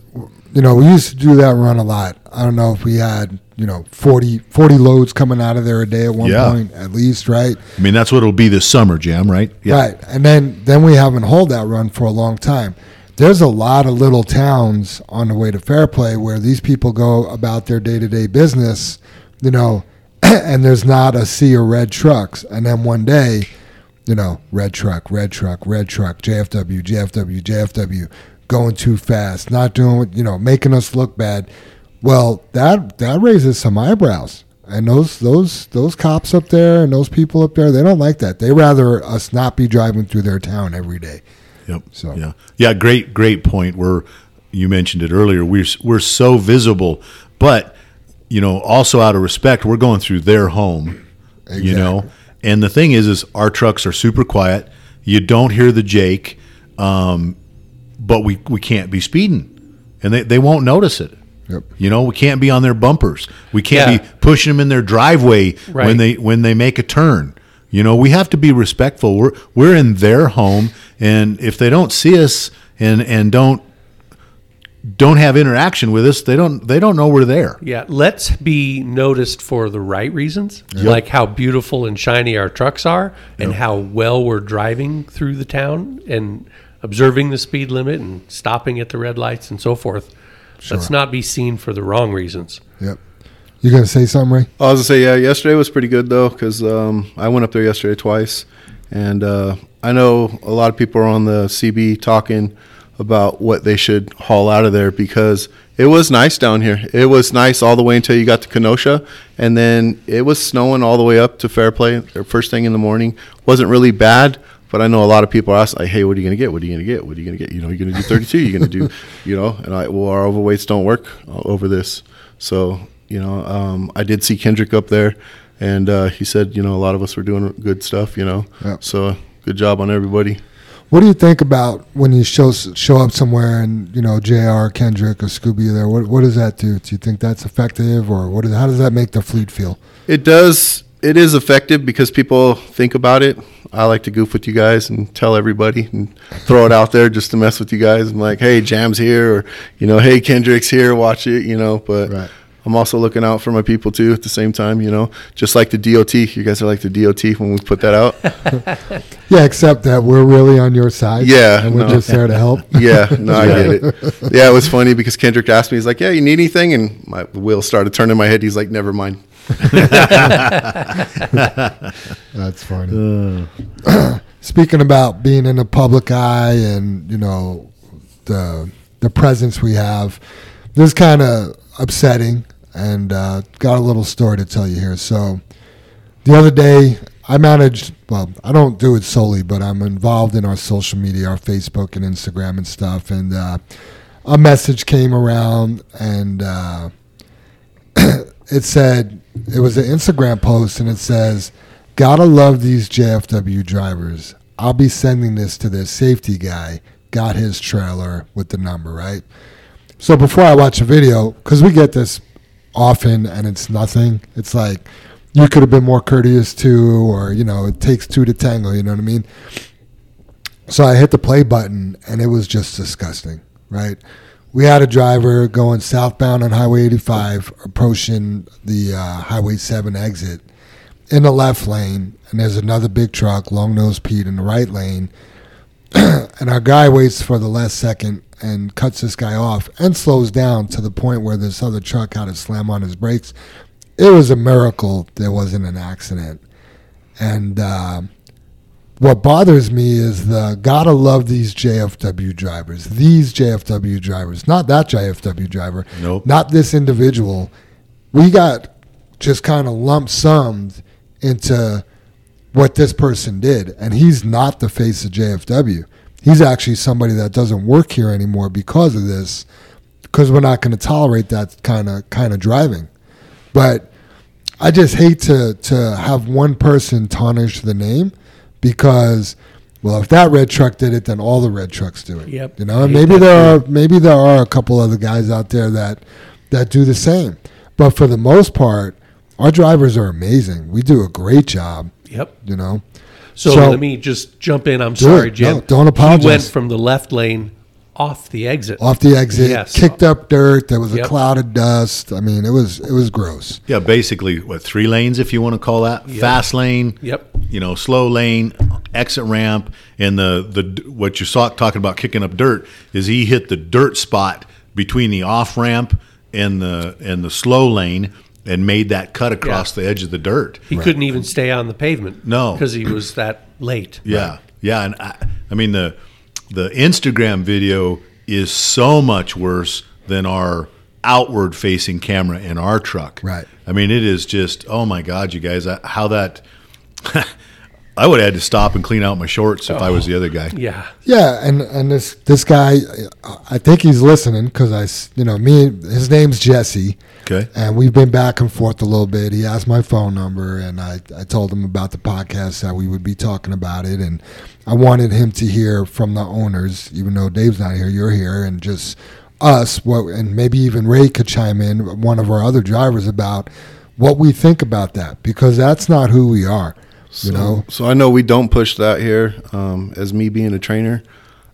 you know, we used to do that run a lot. I don't know if we had, you know, 40, 40 loads coming out of there a day at one Yeah. point, at least, right? I mean, that's what it'll be this summer, Jam. Right? Yeah. Right. And then then we haven't hauled that run for a long time. There's a lot of little towns on the way to Fairplay where these people go about their day to day business, you know, and there's not a sea of red trucks. And then one day, you know, red truck, red truck, red truck, JFW, JFW, JFW, going too fast, not doing what, you know, making us look bad. Well, that that raises some eyebrows. And those those those cops up there and those people up there, they don't like that. They rather us not be driving through their town every day. Yep. So- yeah, yeah, great, great point. We're you mentioned it earlier. We're we're so visible, but you know, also out of respect, we're going through their home. You know, Exactly. And the thing is, is our trucks are super quiet. You don't hear the Jake, um, but we we can't be speeding, and they they won't notice it. Yep. You know, we can't be on their bumpers. We can't Yeah. be pushing them in their driveway Right. when they when they make a turn. You know, we have to be respectful. We're we're in their home, and if they don't see us and and don't don't have interaction with us, they don't they don't know we're there. Yeah, let's be noticed for the right reasons, like how beautiful and shiny our trucks are, and how well we're driving through the town and observing the speed limit and stopping at the red lights and so forth. Let's not be seen for the wrong reasons. Yep. You gonna say something, Ray? I was gonna say, yeah, yesterday was pretty good though, because um, I went up there yesterday twice, and uh, I know a lot of people are on the CB talking about what they should haul out of there because it was nice down here. It was nice all the way until you got to Kenosha, and then it was snowing all the way up to Fairplay. First thing in the morning wasn't really bad. But I know a lot of people ask, like, "Hey, what are you gonna get? What are you gonna get? What are you gonna get? You know, you're gonna do 32. You're gonna do, you know." And I, well, our overweights don't work uh, over this. So, you know, um, I did see Kendrick up there, and uh, he said, you know, a lot of us were doing good stuff. You know, Yeah. so good job on everybody. What do you think about when you show show up somewhere and you know Jr. Kendrick or Scooby there? What what does that do? Do you think that's effective, or what? Is, how does that make the fleet feel? It does. it is effective because people think about it. I like to goof with you guys and tell everybody and throw it out there just to mess with you guys. I'm like, hey, Jam's here, or you know, hey, Kendrick's here, watch it, you know. But Right. I'm also looking out for my people too at the same time, you know. Just like the DOT, you guys are like the DOT when we put that out. Yeah, except that we're really on your side. Yeah, and we're no. just there to help. Yeah, no, I get it. Yeah, it was funny because Kendrick asked me, he's like, "Yeah, you need anything?" And my wheel started turning in my head. He's like, "Never mind." That's funny. Uh. Speaking about being in the public eye and you know the the presence we have, this kind of upsetting, and uh, got a little story to tell you here. So the other day, I managed. Well, I don't do it solely, but I'm involved in our social media, our Facebook and Instagram and stuff. And uh, a message came around, and uh, it said it was an Instagram post, and it says, "Gotta love these JFW drivers. I'll be sending this to their safety guy. Got his trailer with the number right." So before I watch a video, because we get this often, and it's nothing. It's like you could have been more courteous to, or you know, it takes two to tango. You know what I mean? So I hit the play button, and it was just disgusting. Right? We had a driver going southbound on Highway 85, approaching the uh, Highway 7 exit in the left lane, and there's another big truck, long nose Pete, in the right lane. and our guy waits for the last second and cuts this guy off and slows down to the point where this other truck had to slam on his brakes. It was a miracle there wasn't an accident. And uh, what bothers me is the gotta love these JFW drivers. These JFW drivers, not that JFW driver, Nope. not this individual. We got just kind of lump summed into what this person did, and he's not the face of JFW. He's actually somebody that doesn't work here anymore because of this, because we're not going to tolerate that kind of kind of driving. But I just hate to to have one person tarnish the name because, well, if that red truck did it, then all the red trucks do it. Yep. You know, and maybe there are maybe there are a couple other guys out there that that do the same. But for the most part, our drivers are amazing. We do a great job. Yep. You know. So, So- let me just jump in. I'm sorry, it. Jim. No, don't apologize. He went from the left lane off the exit. Off the exit, Yes. kicked up dirt. There was a cloud of dust. I mean, it was it was gross. Yeah, basically, what three lanes, if you want to call that fast lane. Yep. You know, slow lane, exit ramp, and the the what you saw talking about kicking up dirt is he hit the dirt spot between the off ramp and the and the slow lane and made that cut across the edge of the dirt. He couldn't even stay on the pavement. No. because he was that late. Yeah, yeah, and I, I mean the the Instagram video is so much worse than our outward facing camera in our truck. Right. I mean, it is just oh my god, you guys, I- how that. I would have had to stop and clean out my shorts if I was the oh, other guy. Yeah. Yeah, and and this this guy, I think he's listening because I you know, me. His name's Jesse. Okay. And we've been back and forth a little bit. He asked my phone number, and I, I told him about the podcast that we would be talking about it. And I wanted him to hear from the owners, even though Dave's not here, you're here, and just us, what, and maybe even Ray could chime in, one of our other drivers, about what we think about that, because that's not who we are. You know, So I know we don't push that here. Um, as me being a trainer,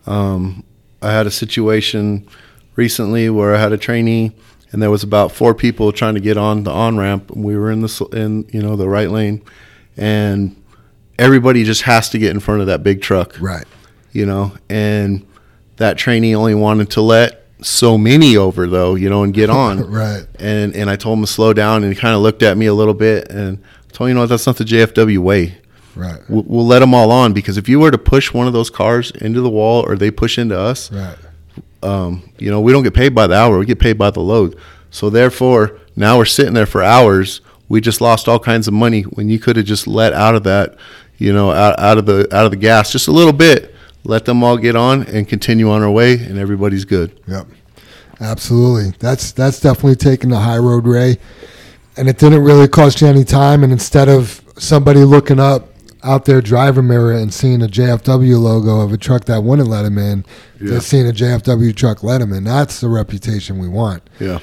um, I had a situation recently where I had a trainee, and there was about four people trying to get on the on ramp. We were in the in you know the right lane, and everybody just has to get in front of that big truck, right? you know. And that trainee only wanted to let so many over though, you know, and get on, Right. and and I told him to slow down, and he kind of looked at me a little bit, and I told him, you know what, that's not the JFW way. Right. We'll, we'll let them all on because if you were to push one of those cars into the wall or they push into us, Right. Um, you know, we don't get paid by the hour; we get paid by the load. So therefore, now we're sitting there for hours. We just lost all kinds of money when you could have just let out of that, you know, out, out of the out of the gas just a little bit. Let them all get on and continue on our way, and everybody's good. Yep. Absolutely. That's that's definitely taking the high road, Ray. And it didn't really cost you any time. And instead of somebody looking up out their driver mirror and seeing a JFW logo of a truck that wouldn't let him in, Yeah. they're seeing a JFW truck let him in. That's the reputation we want. Yeah.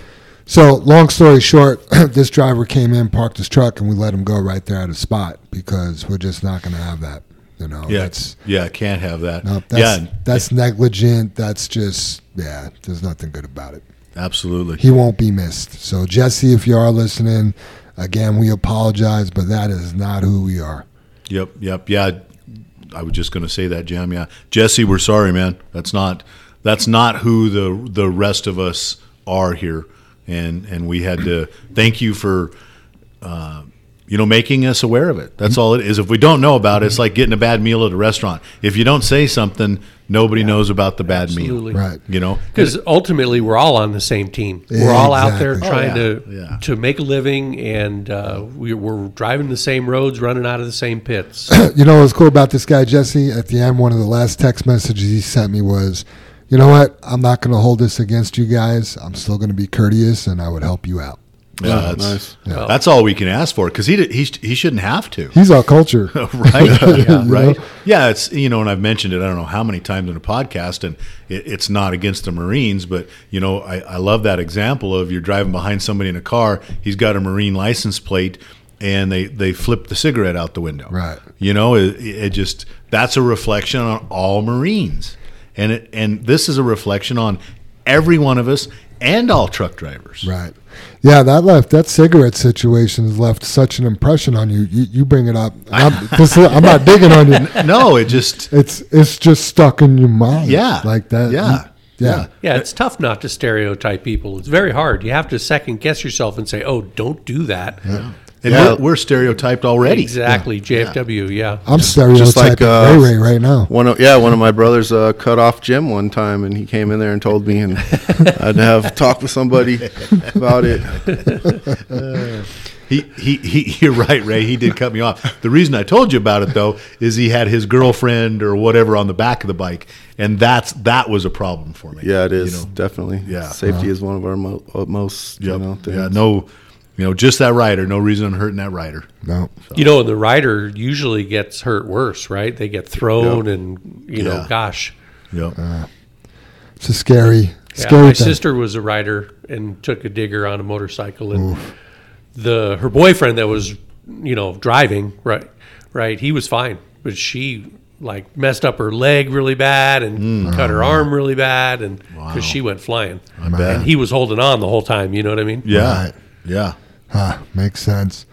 So, long story short, this driver came in, parked his truck, and we let him go right there at a spot because we're just not going to have that. You know, Yeah, that's yeah, can't have that. no, that's, yeah, that's negligent. That's just yeah. There's nothing good about it. absolutely. He won't be missed. So, Jesse, if you are listening, again, we apologize, but that is not who we are. Yep, yep, yeah. I was just going to say that, Jim. Yeah, Jesse, we're sorry, man. That's not that's not who the the rest of us are here, and and we had to thank you for. Uh, you know, making us aware of it. That's all it is. If we don't know about it, it's like getting a bad meal at a restaurant. If you don't say something, nobody knows about the bad Absolutely. meal. Right. You know, Because ultimately, we're all on the same team. We're all out there trying Oh, yeah. to Yeah. to make a living, and uh, we, we're driving the same roads, running out of the same pits. You know what's cool about this guy, Jesse? At the end, one of the last text messages he sent me was, "You know what? I'm not going to hold this against you guys. I'm still going to be courteous, and I would help you out." Yeah, that's, nice. Well- that's all we can ask for because he he he shouldn't have to. He's our culture. right? Yeah, right. know? Yeah, it's you know, and I've mentioned it. I don't know how many times in a podcast, and it, it's not against the Marines, but you know, I, I love that example of you're driving behind somebody in a car. He's got a Marine license plate, and they they flip the cigarette out the window. Right. You know, it, it just that's a reflection on all Marines, and it and this is a reflection on every one of us and all truck drivers. Right. Yeah, that left that cigarette situation has left such an impression on you. You, you bring it up. I'm, this, I'm not digging on you. No, it just It's it's just stuck in your mind. yeah, like that. Yeah, yeah. Yeah, it's tough not to stereotype people. It's very hard. You have to second guess yourself and say, "Oh, don't do that." And Yeah. we're, we're stereotyped already. Exactly, JFW. Yeah. I'm stereotyped. Just like, uh, Ray Ray right now. One of yeah, one of my brothers uh, cut off Jim one time, and he came in there and told me, and I had to have talk with somebody about it. He, he, he, you're right, Ray. He did cut me off. The reason I told you about it, though, is he had his girlfriend or whatever on the back of the bike, and that's that was a problem for me. Yeah, it is You know? definitely. Yeah. safety is one of our mo- uh, most you know yeah, no, you know, just that rider. No reason on hurting that rider. No. You know, the rider usually gets hurt worse, right? They get thrown, and you know, Yeah. gosh. Yep. Uh, it's a scary, Yeah, scary my thing. sister was a rider and took a digger on a motorcycle, and the her boyfriend that was, you know, driving right, right, he was fine, but she like messed up her leg really bad and hmm. cut her uh-huh. arm really bad, and because she went flying, bet. and he was holding on the whole time. You know what I mean? Yeah. Right. Yeah. Huh, makes sense.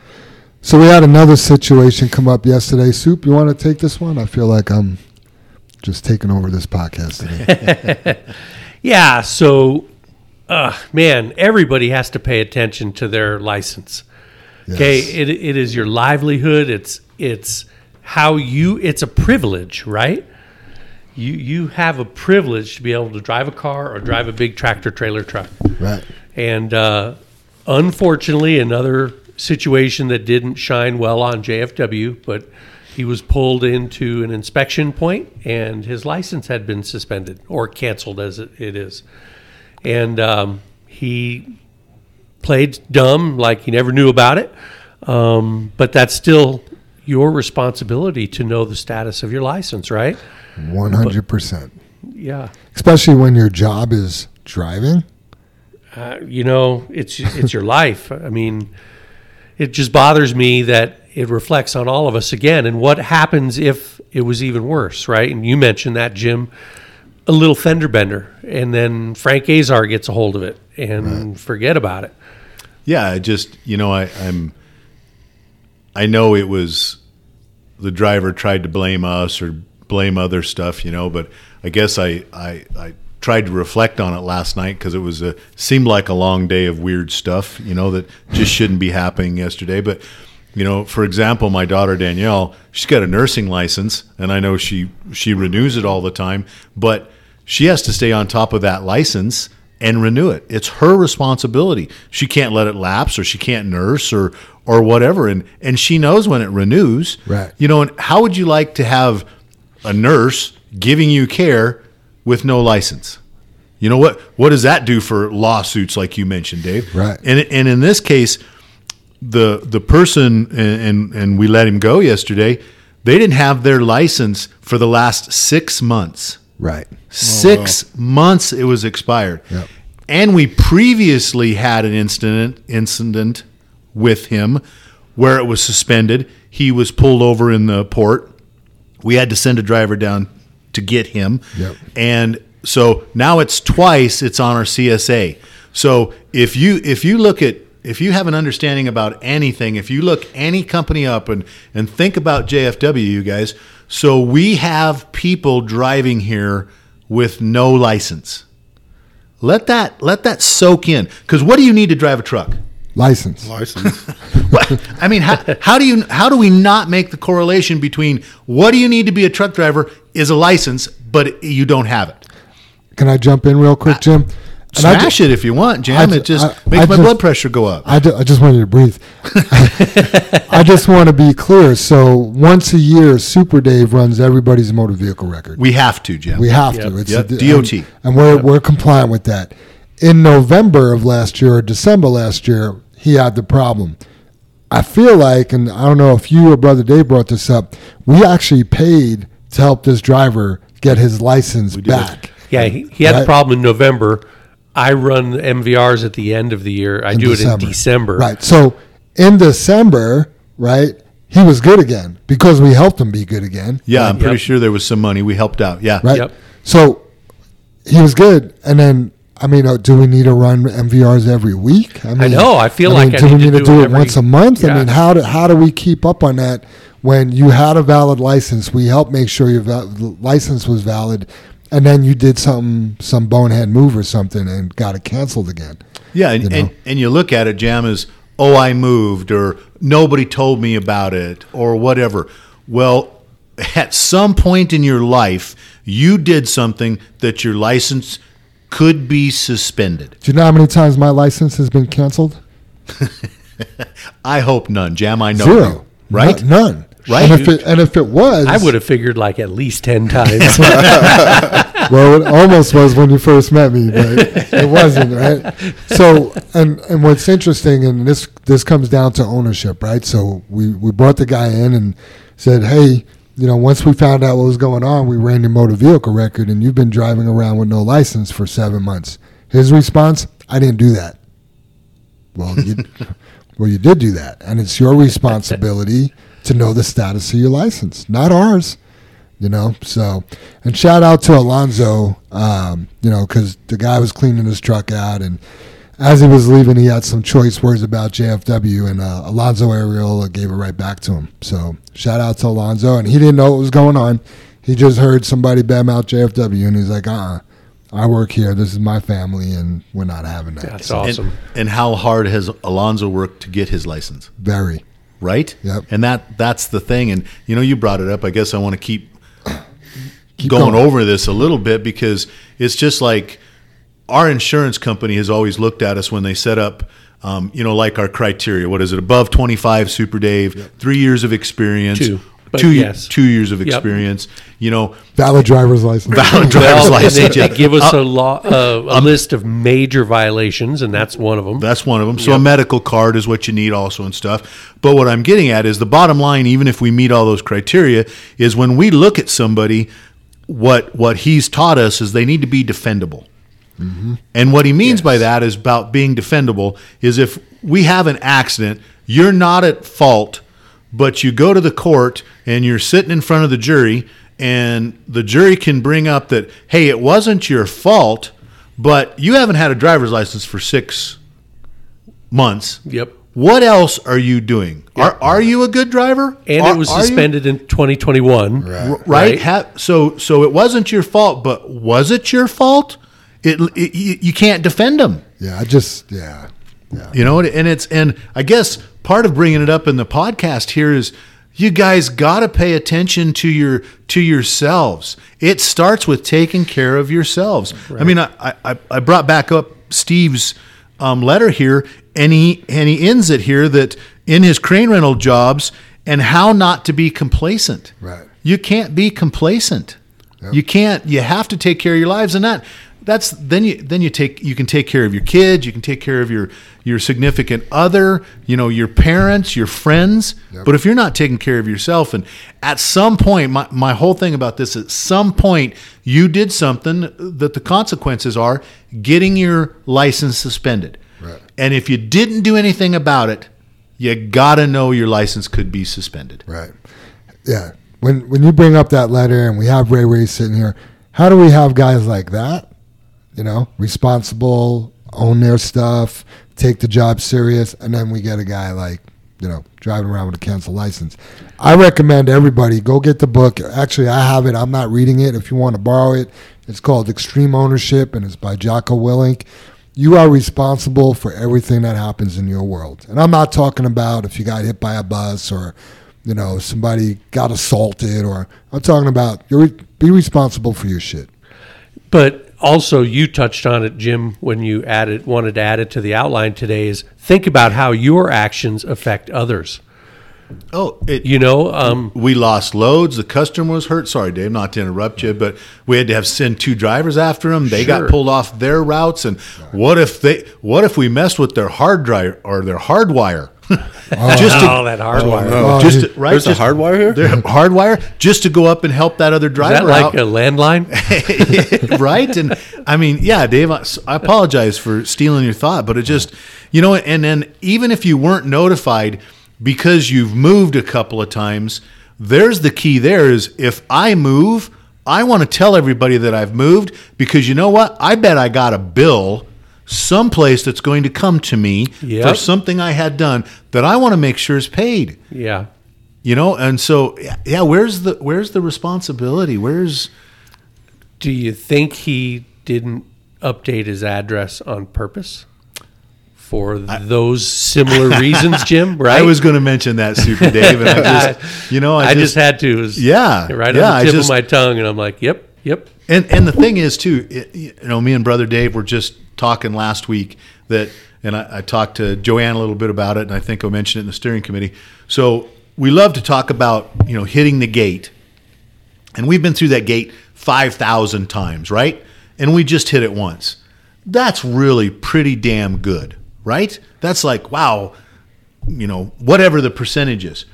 So we had another situation come up yesterday. Soup, you want to take this one? I feel like I'm just taking over this podcast today. Yeah. So, uh, man, everybody has to pay attention to their license. Okay, Yes. it, it is your livelihood. It's it's how you. It's a privilege, right? You you have a privilege to be able to drive a car or drive a big tractor trailer truck. right. And uh, unfortunately, another situation that didn't shine well on JFW, but he was pulled into an inspection point and his license had been suspended or canceled as it, is. And um, he played dumb, like he never knew about it. Um, but that's still your responsibility to know the status of your license, right? 100%. Yeah. Especially when your job is driving. Uh, you know, it's it's your life. I mean, it just bothers me that it reflects on all of us again. And what happens if it was even worse, right? And you mentioned that, Jim, a little fender bender, and then Frank Azar gets a hold of it and forget about it. Yeah, I just you know I, I'm. I know it was the driver tried to blame us or blame other stuff, you know, but I guess I I, I tried to reflect on it last night because it was a seemed like a long day of weird stuff, you know, that just shouldn't be happening yesterday. But you know, for example, my daughter Danielle, she's got a nursing license, and I know she she renews it all the time, but she has to stay on top of that license and renew it. It's her responsibility. She can't let it lapse or she can't nurse or or whatever and and she knows when it renews. Right. You know, and how would you like to have a nurse giving you care with no license? You know what what does that do for lawsuits like you mentioned, Dave? Right. And and in this case the the person and, and and we let him go yesterday, they didn't have their license for the last 6 months. Right. Six oh, months it was expired. Yep. and we previously had an incident incident with him where it was suspended. He was pulled over in the port. We had to send a driver down to get him. Yep. And so now it's twice it's on our CSA. So if you if you look at if you have an understanding about anything, if you look any company up and and think about JFW, you guys, so we have people driving here with no license. Let that let that soak in. Because what do you need to drive a truck? License. License. I mean, how, how do you how do we not make the correlation between what do you need to be a truck driver is a license, but you don't have it? Can I jump in real quick, uh, Jim? And I ju- Smash it if you want, Jam. I it just I- makes I my just- blood pressure go up. I, ju- I just wanted to breathe. I just want to be clear. So once a year, Super Dave runs everybody's motor vehicle record. we have to, Jim. We have Yep. to. It's Yep. a, DOT. and, and we're we're compliant with that. In November of last year or December last year, he had the problem. I feel like, and I don't know if you or Brother Dave brought this up, we actually paid to help this driver get his license back. Yeah, he, he had Right. the problem in November. I run MVRs at the end of the year. I do it in December. Right. So in December, right, he was good again because we helped him be good again. yeah, I'm pretty Yep. sure there was some money. We helped out. Yeah. Right. Yep. So he was good, and then I mean, uh, do we need to run MVRs every week? I, mean, know, I feel like I do we need to to do do it it every- once a month? I mean, how do how do we keep up on that? When you had a valid license, we helped make sure your val- license was valid, and then you did something, some bonehead move or something, and got it canceled again. Yeah, and, You know? and, and you look at it, Jam, as, oh, I moved, or nobody told me about it, or whatever. Well, at some point in your life, you did something that your license could be suspended. Do you know how many times my license has been canceled? I hope none, Jam. I know Zero. you, right? No- none. Right. And if it, and if it was, I would have figured like at least 10 times. Well, it almost was when you first met me, but it wasn't, right? So, and and what's interesting, and this this comes down to ownership, right? So we we brought the guy in and said, hey, you know, once we found out what was going on, we ran your motor vehicle record, and you've been driving around with no license for seven months. His response: I didn't do that. Well, you, well, you did do that, and it's your responsibility to know the status of your license, not ours you know. So, and shout out to Alonzo, um, you know, because the guy was cleaning his truck out, and as he was leaving, he had some choice words about JFW, and uh, Alonzo Ariola gave it right back to him. So, shout out to Alonzo, and he didn't know what was going on. He just heard somebody bam out JFW, and he's like, uh. uh I work here. This is my family, and we're not having that. That's awesome. And, and how hard has Alonzo worked to get his license? Very. Right? Yep. And that that's the thing. And you know, you brought it up. I guess I want to keep Keep going, going. over this a little bit because it's just like our insurance company has always looked at us when they set up, um, you know, like our criteria. What is it? Above 25 Super Dave, three years of experience, Two, but two, yes. two years of Yep. experience. You know, Valid driver's license. valid driver's well, license. they, yeah. they give us a, law, uh, a list of major violations, and that's one of them. That's one of them. So a medical card is what you need also and stuff. But what I'm getting at is the bottom line, even if we meet all those criteria, is when we look at somebody, what what he's taught us is they need to be defendable. Mm-hmm. And what he means by that is about being defendable is if we have an accident, you're not at fault, but you go to the court and you're sitting in front of the jury, and the jury can bring up that, hey, it wasn't your fault, but you haven't had a driver's license for six months. Yep. What else are you doing? Are, are you a good driver? And Are- it was you- suspended in 2021. R- right? Ha- so so it wasn't your fault, but was it your fault? It, it you, you can't defend them. Yeah, I just, yeah. Yeah. You know, and it's and I guess part of bringing it up in the podcast here is you guys got to pay attention to your to yourselves. It starts with taking care of yourselves. I mean, I, I I brought back up Steve's um, letter here, and he and he ends it here that in his crane rental jobs and how not to be complacent. Right. You can't be complacent. You can't. You have to take care of your lives, and that that's then you then you take you can take care of your kids, you can take care of your your significant other, you know, your parents, your friends. But if you're not taking care of yourself, and at some point, my my whole thing about this, at some point, you did something that the consequences are getting your license suspended. Right. And if you didn't do anything about it, you gotta know your license could be suspended. Right. Yeah. When when you bring up that letter and we have Ray Ray sitting here, how do we have guys like that? You know, responsible, own their stuff, take the job serious, and then we get a guy like, you know, driving around with a canceled license. I recommend everybody go get the book. Actually, I have it. I'm not reading it. If you want to borrow it, it's called Extreme Ownership and it's by Jocko Willink. You are responsible for everything that happens in your world. And I'm not talking about if you got hit by a bus or, you know, somebody got assaulted or I'm talking about you be responsible for your shit. But also, you touched on it, Jim, when you added wanted to add it to the outline today. Is think about how your actions affect others. Oh, it, You know, um, we lost loads. The customer was hurt. Sorry, Dave, not to interrupt you, but we had to have send two drivers after them. They Sure. got pulled off their routes, and what if they? What if we messed with their hard drive or their hardwire? just to, oh, that hardwire. Oh, just to, right? There's a hardwire here? Their hardwire just to go up and help that other Is driver that like out. a landline? right? And I mean, yeah, Dave, I I apologize for stealing your thought, but it just, you know, and then even if you weren't notified because you've moved a couple of times, there's the key there is if I move, I want to tell everybody that I've moved because you know what? I bet I got a bill someplace that's going to come to me Yep. for something I had done that I want to make sure is paid. yeah. You know, and so yeah, where's the where's the responsibility? Where's Do you think he didn't update his address on purpose for those similar reasons, Jim? Right? I was going to mention that, Super Dave, and I just, you know, I, I, just, just, had to. Yeah, right yeah, on the tip just- of my tongue, and I'm like, yep, yep. And and the thing is too, it, you know, me and brother Dave were just talking last week that, and I, I talked to Joanne a little bit about it, and I think I mentioned it in the steering committee. So we love to talk about you know hitting the gate, and we've been through that gate five thousand times, right? And we just hit it once. That's really pretty damn good, right? That's like wow, you know, whatever the percentage is.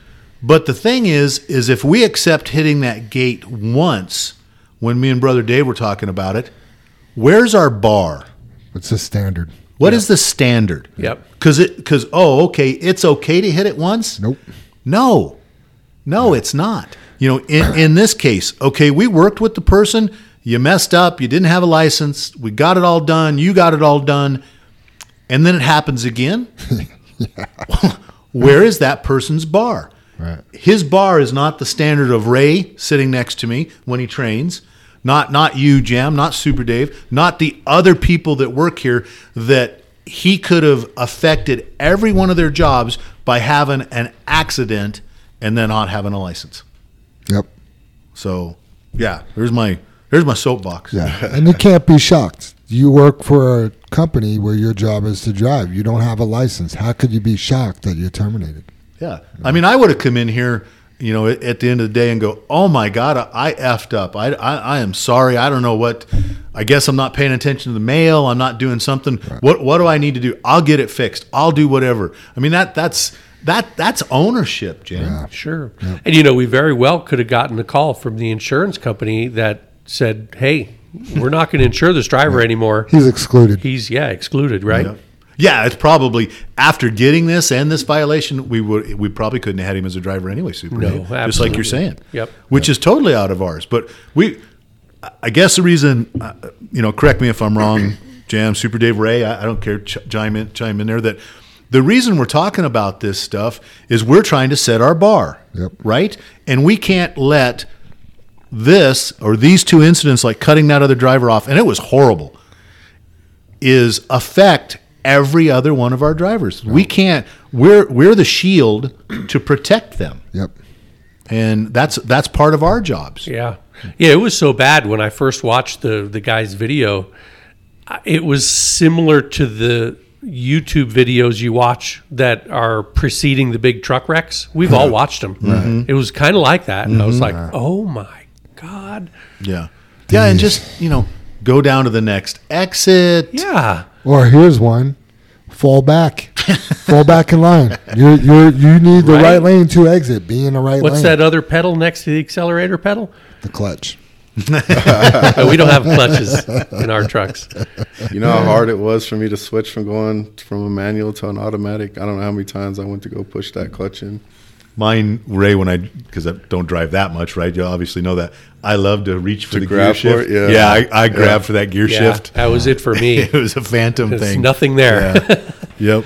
But the thing is, is if we accept hitting that gate once, when me and brother Dave were talking about it, where's our bar? It's the standard. What is the standard? Yep. Because it because oh okay, it's okay to hit it once. Nope. No, no, it's not. You know, in, in this case, okay, we worked with the person. You messed up. You didn't have a license. We got it all done. You got it all done, and then it happens again. Where is that person's bar? Right. His bar is not the standard of Ray sitting next to me when he trains. Not not you, Jam, not Super Dave, not the other people that work here that he could have affected every one of their jobs by having an accident and then not having a license. Yep. So, yeah, there's my there's my soapbox. Yeah. and you can't be shocked. You work for a company where your job is to drive. You don't have a license. How could you be shocked that you're terminated? Yeah. I mean, I would have come in here, you know, at, at the end of the day and go, "Oh my God, I, I effed up. I, I, I am sorry. I don't know what. I guess I'm not paying attention to the mail. I'm not doing something. What What do I need to do? I'll get it fixed. I'll do whatever. I mean, that that's that that's ownership, Jim. Sure. And you know, we very well could have gotten a call from the insurance company that said, "Hey, we're not going to insure this driver anymore. He's excluded. He's yeah excluded, right?" Yeah, it's probably after getting this and this violation, we would we probably couldn't have had him as a driver anyway. Super, No, Dave, just like you're saying. Yep. Which is totally out of ours. But we, I guess the reason, uh, you know, correct me if I'm wrong, Jam, Super Dave, Ray, I, I don't care, ch- chime in, chime in there. That the reason we're talking about this stuff is we're trying to set our bar, Yep. right? And we can't let this or these two incidents, like cutting that other driver off, and it was horrible is affect every other one of our drivers. We can't. We're we're the shield to protect them, Yep. and that's that's part of our jobs. Yeah. Yeah, it was so bad when I first watched the the guy's video. It was similar to the YouTube videos you watch that are preceding the big truck wrecks. We've all watched them. Mm-hmm. It was kind of like that. And I was mm-hmm. like, "Oh my god." Yeah, yeah, and just you know, go down to the next exit. Yeah. Or here's one: fall back, fall back in line. You you you need the right. Right. lane to exit. Be in the right lane. What's lane. that other pedal next to the accelerator pedal? The clutch. We don't have clutches in our trucks. You know how hard it was for me to switch from going from a manual to an automatic. I don't know how many times I went to go push that clutch in. Mine, Ray, when I because I don't drive that much, right? You obviously know that. I love to reach for To the gear grab for shift. it, yeah. I, I grab for that gear Yeah, shift. that was it for me. it was a phantom There's thing. nothing there. Yeah. yep.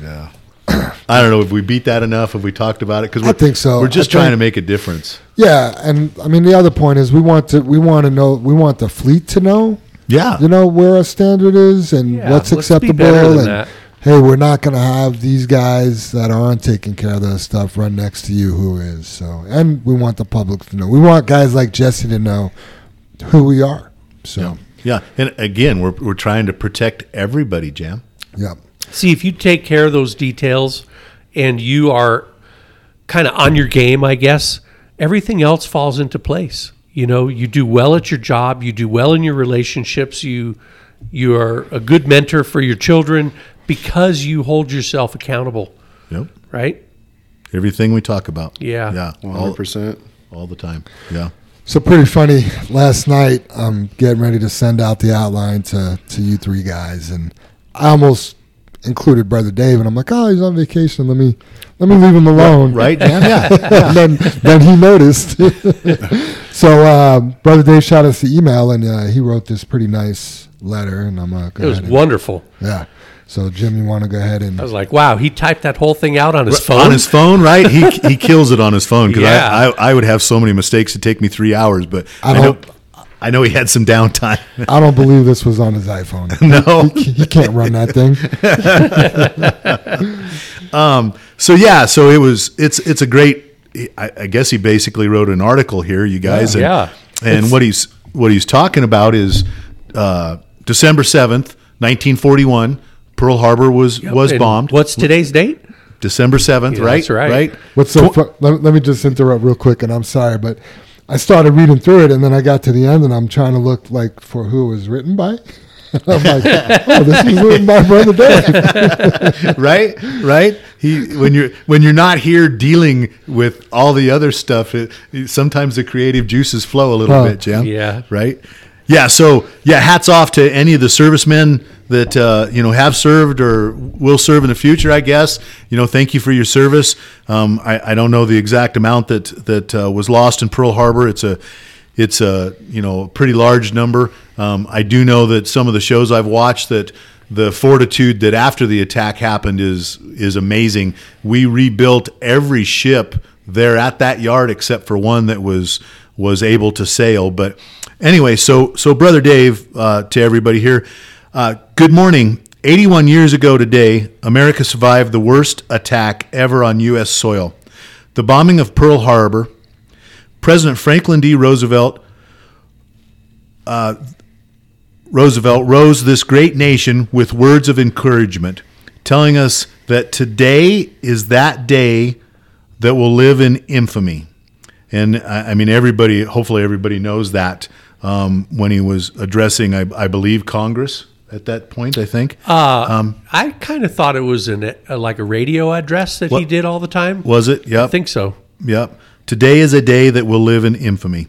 Yeah. I don't know if we beat that enough. If we talked about it because I think so. We're just I trying think- to make a difference. Yeah, and I mean the other point is we want to we want to know we want the fleet to know Yeah. you know where our standard is and Yeah, what's let's be acceptable better than and that. Hey we're not going to have these guys that aren't taking care of this stuff run next to you who is so and we want the public to know we want guys like Jesse to know who we are so Yeah. And again, we're we're trying to protect everybody, Jam. yeah See, if you take care of those details and you are kind of on your game, I guess, everything else falls into place. You know, you do well at your job, you do well in your relationships, you you are a good mentor for your children because you hold yourself accountable, Yep. right? Everything we talk about. Yeah. Yeah. All, hundred percent. all the time. Yeah. so pretty funny last night I'm getting ready to send out the outline to to you three guys and I almost included brother Dave and I'm like oh he's on vacation let me let me leave him alone Right, Jam? Yeah. then, then he noticed. so um, brother Dave shot us the email, and uh, he wrote this pretty nice letter, and I'm gonna go It was ahead. and- wonderful. yeah. So Jim, you want to go ahead and I was like, wow, he typed that whole thing out on his phone. On his phone, right? He he kills it on his phone because Yeah. I, I I would have so many mistakes to take me three hours, but I I, know don't- I know he had some downtime. I don't believe this was on his iPhone. no. he, he can't run that thing. So yeah, so it was. It's it's a great. I, I guess he basically wrote an article here, you guys. And, Yeah. And what he's what he's talking about is uh, December seventh, nineteen forty one. Pearl Harbor was was And bombed. What's today's date? December seventh, Yeah, right? that's right. Right. What's so? Fu- let, let me just interrupt real quick, and I'm sorry, but I started reading through it, and then I got to the end, and I'm trying to look like for who it was written by. I'm like, oh, this is written by brother Dave. right right he when you're when you're not here dealing with all the other stuff it, sometimes the creative juices flow a little Huh. bit jam Yeah. right yeah so yeah hats off to any of the servicemen that uh, you know have served or will serve in the future i guess you know thank you for your service um, I, I don't know the exact amount that that uh, was lost in pearl harbor it's a it's a you know pretty large number. Um, I do know that some of the shows I've watched that the fortitude that after the attack happened is is amazing. We rebuilt every ship there at that yard except for one that was was able to sail. But anyway, so so brother Dave, uh, to everybody here, uh, good morning. 81 years ago today, America survived the worst attack ever on U.S. soil. The bombing of Pearl Harbor, President Franklin D. Roosevelt uh, Roosevelt rose this great nation with words of encouragement, telling us that today is that day that will live in infamy. And I I mean, everybody, hopefully, everybody knows that um, when he was addressing, I, I believe, Congress at that point. I think Uh, I kind of thought it was an, a, like a radio address that he did all the time. was it? Yep. I think so. Yep. Today is a day that will live in infamy.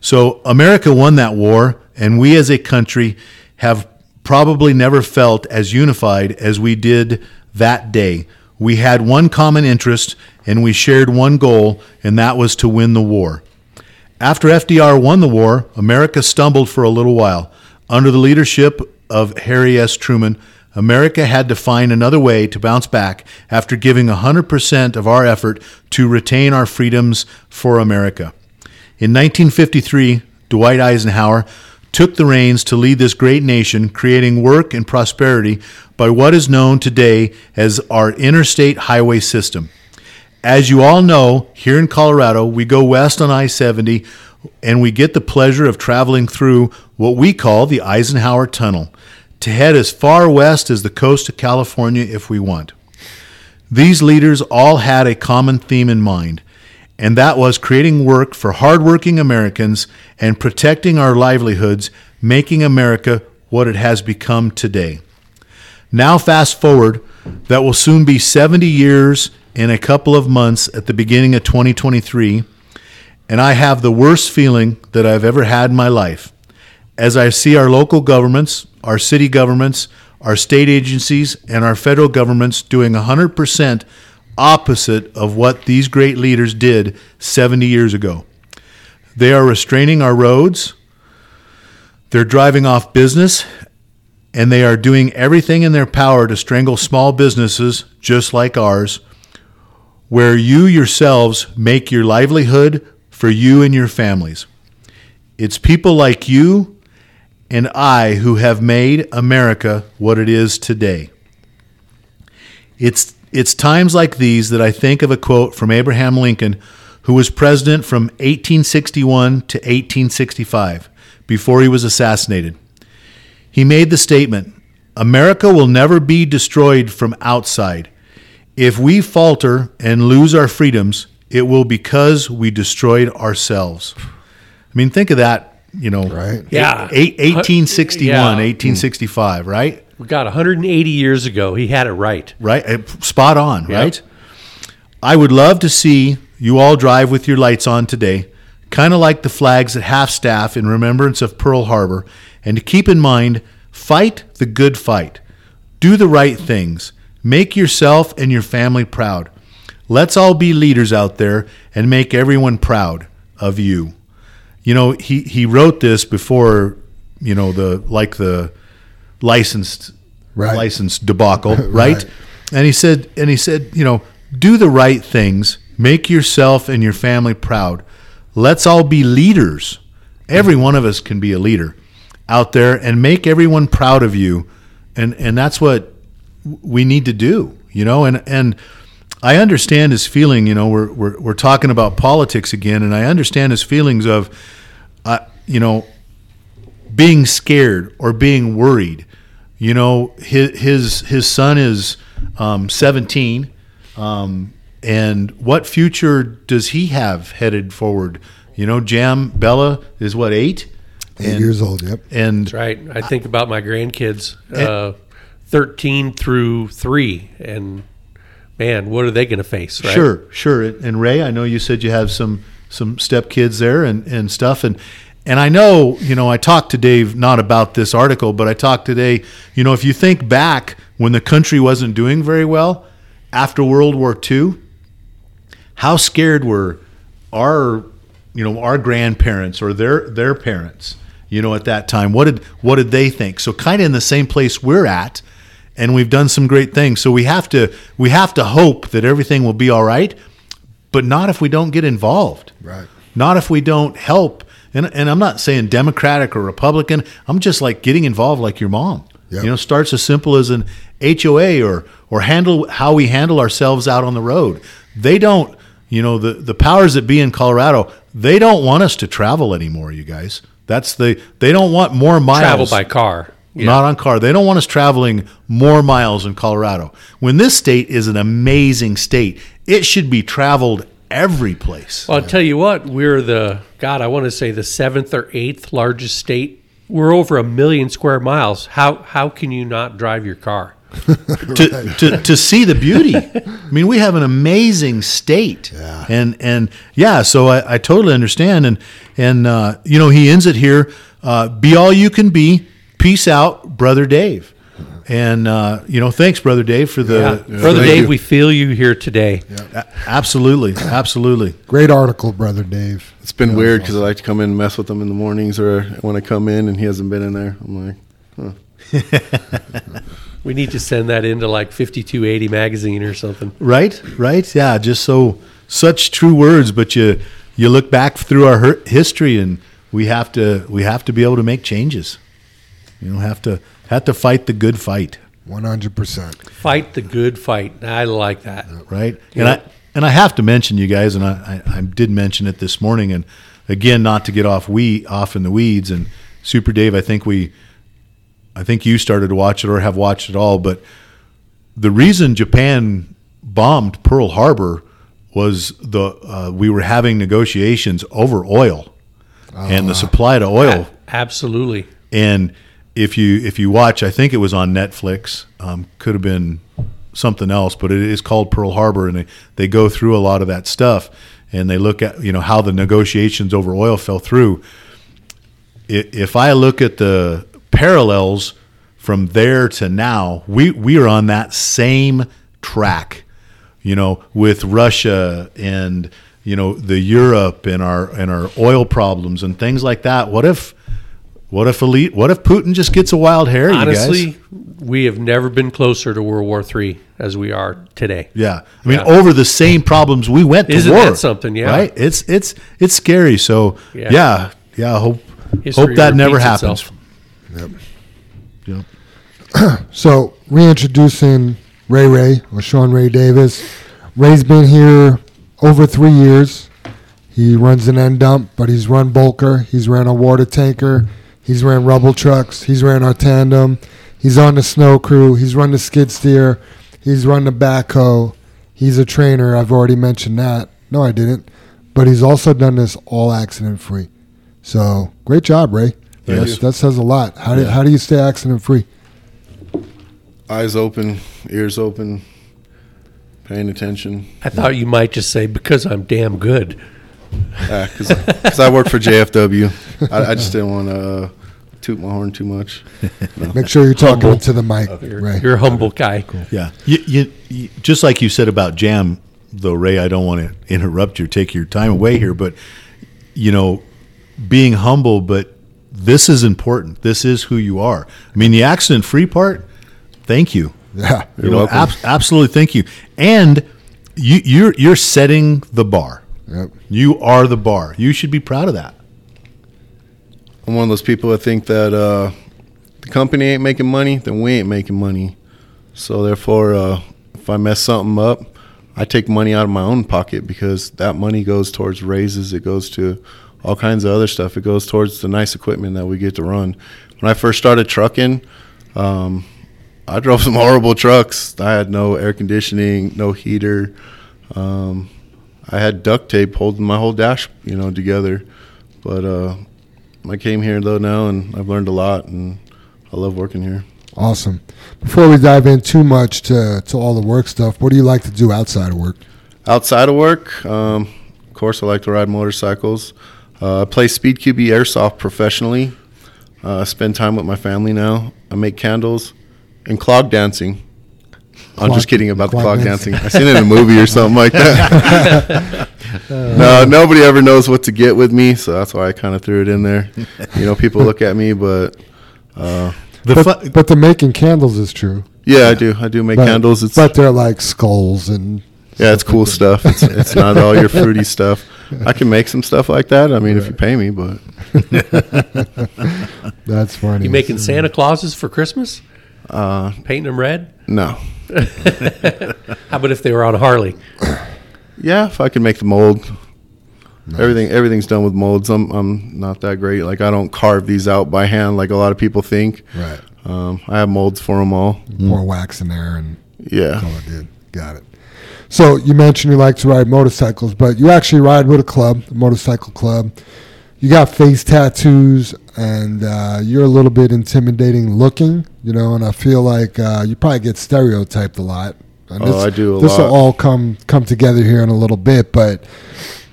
So America won that war, and we as a country have probably never felt as unified as we did that day. We had one common interest and we shared one goal, and that was to win the war. After FDR won the war, America stumbled for a little while. Under the leadership of Harry S. Truman, America had to find another way to bounce back after giving 100% of our effort to retain our freedoms for America. In 1953, Dwight Eisenhower took the reins to lead this great nation, creating work and prosperity by what is known today as our interstate highway system. As you all know, here in Colorado, we go west on I 70 and we get the pleasure of traveling through what we call the Eisenhower Tunnel to head as far west as the coast of California if we want. These leaders all had a common theme in mind and that was creating work for hardworking Americans and protecting our livelihoods, making America what it has become today. Now, fast forward, that will soon be 70 years in a couple of months at the beginning of 2023, and I have the worst feeling that I've ever had in my life. As I see our local governments, our city governments, our state agencies, and our federal governments doing 100% opposite of what these great leaders did 70 years ago. They are restraining our roads, they're driving off business, and they are doing everything in their power to strangle small businesses just like ours, where you yourselves make your livelihood for you and your families. It's people like you and I who have made America what it is today. It's, it's times like these that I think of a quote from Abraham Lincoln, who was president from 1861 to 1865 before he was assassinated. He made the statement America will never be destroyed from outside. If we falter and lose our freedoms, it will because we destroyed ourselves. I mean, think of that, you know, Right. Yeah. eight, 1861, Yeah. 1865, right? We got 180 years ago. He had it right. Right? Uh, Spot on, Yep. right? I would love to see you all drive with your lights on today, kind of like the flags at half staff in remembrance of Pearl Harbor, and to keep in mind fight the good fight, do the right things, make yourself and your family proud. Let's all be leaders out there and make everyone proud of you. You know, he, he wrote this before, you know, the like the licensed Right. licensed debacle, right? Right. And he said, and he said, you know, do the right things, make yourself and your family proud. Let's all be leaders. Every one of us can be a leader out there and make everyone proud of you, and and that's what we need to do, you know. And and I understand his feeling. You know, we're we're we're talking about politics again, and I understand his feelings of, uh, you know, being scared or being worried. You know, his his his son is um, 17, um, and what future does he have headed forward? You know, Jam Bella is what eight, Eight And- years old. Yep. and That's right. I think about my grandkids, uh, 13 through 3, and man, what are they going to face, right? Sure, sure. And Ray, I know you said you have some some stepkids there and, and stuff and and I know, you know, I talked to Dave not about this article, but I talked today, you know, if you think back when the country wasn't doing very well after World War II, how scared were our you know our grandparents or their their parents you know at that time what did what did they think so kind of in the same place we're at and we've done some great things. So we have to we have to hope that everything will be all right but not if we don't get involved. Right. not if we don't help. And, and i'm not saying democratic or republican. I'm just like getting involved like your mom. Yep. you know starts as simple as an hoa or or handle how we handle ourselves out on the road. They don't you know the the powers that be in colorado they don't want us to travel anymore you guys. That's the they don't want more miles. Travel by car. Yeah. not on car. They don't want us traveling more miles in Colorado. When this state is an amazing state, it should be traveled every place. Well, I'll tell you what, we're the, God, I want to say the seventh or eighth largest state. We're over a million square miles. How, how can you not drive your car? to, to, to see the beauty. I mean, we have an amazing state, Yeah. and and yeah, so I, I totally understand, and and uh, you know he ends it here: uh, "Be all you can be. Peace out, brother Dave." And uh, you know, thanks, brother Dave, for the Brother thank Dave, you. we feel you here today. A- absolutely, absolutely. Great article, brother Dave. It's been weird because I like to come in and mess with him in the mornings, or when I come in and he hasn't been in there, I'm like, We need to send that into like 5280 magazine or something. Right, right, yeah. Just so such true words, but you you look back through our history, and we have to we have to be able to make changes. You know, have to have to fight the good fight, One hundred percent. Fight the good fight. I like that. right? Yeah. And I and I have to mention you guys, and I, I, I did mention it this morning, and again, not to get off we off in the weeds. And Super Dave, I think we, I think you started to watch it or have watched it all, but the reason Japan bombed Pearl Harbor was the uh, we were having negotiations over oil and the supply to oil Absolutely. and if you if you watch, I think it was on Netflix. Um, could have been something else, but it is called Pearl Harbor, and they, they go through a lot of that stuff, and they look at you know how the negotiations over oil fell through. If I look at the parallels from there to now, we we are on that same track, you know, with Russia and you know the Europe and our and our oil problems and things like that. What if what if elite? What if Putin just gets a wild hair? you guys? Honestly, we have never been closer to World War III as we are today. yeah. I mean, Yeah. over the same problems we went to Isn't war. that something? Yeah. right. It's it's it's scary. So Yeah. yeah, yeah. Hope History hope that never happens. itself. Yep. So reintroducing Ray Ray or Sean Ray Davis. Ray's been here over three years. He runs an end dump, but he's run bulker. He's ran a water tanker. He's ran rubble trucks. He's ran our tandem. He's on the snow crew. He's run the skid steer. He's run the backhoe. He's a trainer. I've already mentioned that. No, I didn't. But he's also done this all accident free. So great job, Ray. Thank That's, you. that says a lot. How do, Yeah. how do you stay accident free? Eyes open, ears open, paying attention. I thought you might just say because I'm damn good. Because I work for JFW. I, I just didn't want to uh, toot my horn too much. Make sure you're talking Humble. into the mic, You're, Ray. you're a humble guy. Yeah. You, you, you, just like you said about Jam, though, Ray, I don't want to interrupt you or take your time away here, but, you know, being humble, but this is important. This is who you are. I mean, the accident free part, thank you. Yeah. You You're know, welcome. abs- absolutely thank you. And you, you're, you're setting the bar. Yep. You are the bar. You should be proud of that. I'm one of those people that think that uh, the company ain't making money, then we ain't making money. So therefore, uh, if I mess something up, I take money out of my own pocket because that money goes towards raises. It goes to all kinds of other stuff. It goes towards the nice equipment that we get to run. When I first started trucking, um, I drove some horrible trucks. I had no air conditioning, no heater. Um, I had duct tape holding my whole dash, you know, together. But uh, I came here though now, and I've learned a lot, and I love working here. Awesome. Before we dive in too much to, to all the work stuff, what do you like to do outside of work? Outside of work, um, of course, I like to ride motorcycles. Uh, I play Speed QB Airsoft professionally. Uh, I spend time with my family now. I make candles and clog dancing. I'm just kidding about the clog clog dancing. dancing. I seen it in a movie or something like that. no, nobody ever knows what to get with me, so that's why I kind of threw it in there. You know, people look at me, but uh, The But, fu- but the making candles is true. yeah, I do. I do make But, candles. It's but they're like skulls and Yeah, it's cool stuff. It's, it's not all your fruity stuff. I can make some stuff like that. I mean, if you pay me, but that's funny. You making Santa Clauses for Christmas? uh, Painting them red? no. How about if they were on a Harley? Yeah, if I can make the mold. Everything everything's done with molds. I'm I'm not that great. Like I don't carve these out by hand like a lot of people think. right. Um, I have molds for them all. More wax in there and Yeah. Oh, I did. Got it. So you mentioned you like to ride motorcycles, but you actually ride with a club, a motorcycle club. You got face tattoos, and uh, you're a little bit intimidating looking, you know. And I feel like uh, you probably get stereotyped a lot. And Oh, I do a this will all come come together here in a little bit, but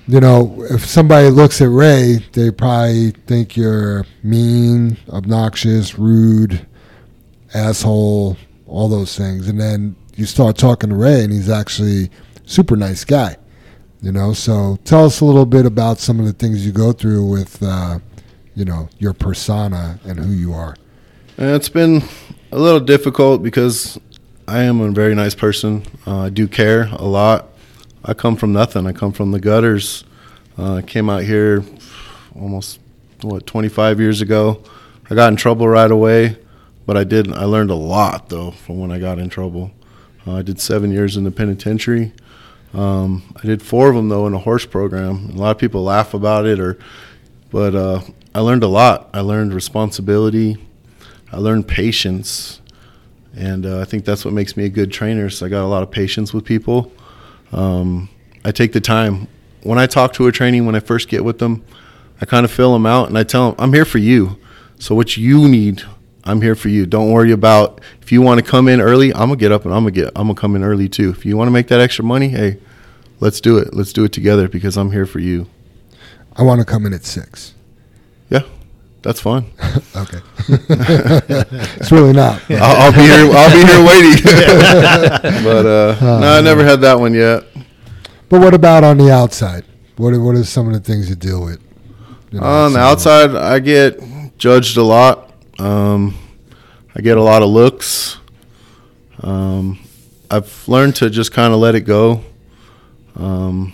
you know, if somebody looks at Ray, they probably think you're mean, obnoxious, rude, asshole, all those things. And then you start talking to Ray, and he's actually a super nice guy. You know, so tell us a little bit about some of the things you go through with, uh, you know, your persona and who you are. It's been a little difficult because I am a very nice person. Uh, I do care a lot. I come from nothing. I come from the gutters. Uh, I came out here almost what 25 years ago. I got in trouble right away, but I did. I learned a lot though from when I got in trouble. Uh, I did seven years in the penitentiary. Um, I did four of them though in a horse program. A lot of people laugh about it, or but uh, I learned a lot. I learned responsibility. I learned patience, and uh, I think that's what makes me a good trainer. So I got a lot of patience with people. Um, I take the time. When I talk to a training, when I first get with them, I kind of fill them out and I tell them, I'm here for you. So what you need, I'm here for you. Don't worry about if you want to come in early. I'm gonna get up and I'm gonna get. I'm gonna come in early too. If you want to make that extra money, hey, let's do it. Let's do it together because I'm here for you. I want to come in at six. Yeah, that's fine. Okay. it's really not. I'll, I'll be here. I'll be here waiting. but uh, no, I never had that one yet. But what about on the outside? What are, what are some of the things you deal with? You know, On the outside, I get judged a lot. Um, I get a lot of looks. Um, I've learned to just kind of let it go. Um,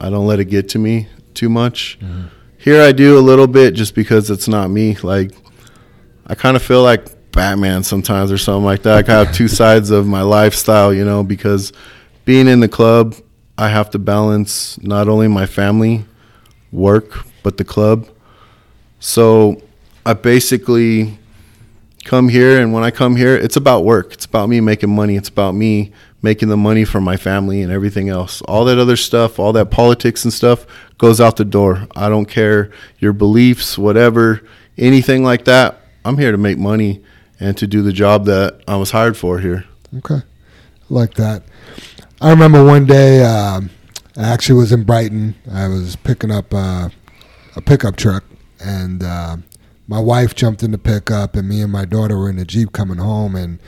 I don't let it get to me too much. Here, I do a little bit just because it's not me. Like, I kind of feel like Batman sometimes or something like that. I have two sides of my lifestyle, you know, because being in the club, I have to balance not only my family, work, but the club. So I basically come here, and when I come here, it's about work. It's about me making money. It's about me making the money for my family and everything else. All that other stuff, all that politics and stuff goes out the door. I don't care your beliefs, whatever, anything like that. I'm here to make money and to do the job that I was hired for here. Okay. Like that. I remember one day, um, I actually was in Brighton. I was picking up uh, a pickup truck, and uh, my wife jumped in the pickup, and me and my daughter were in the Jeep coming home. And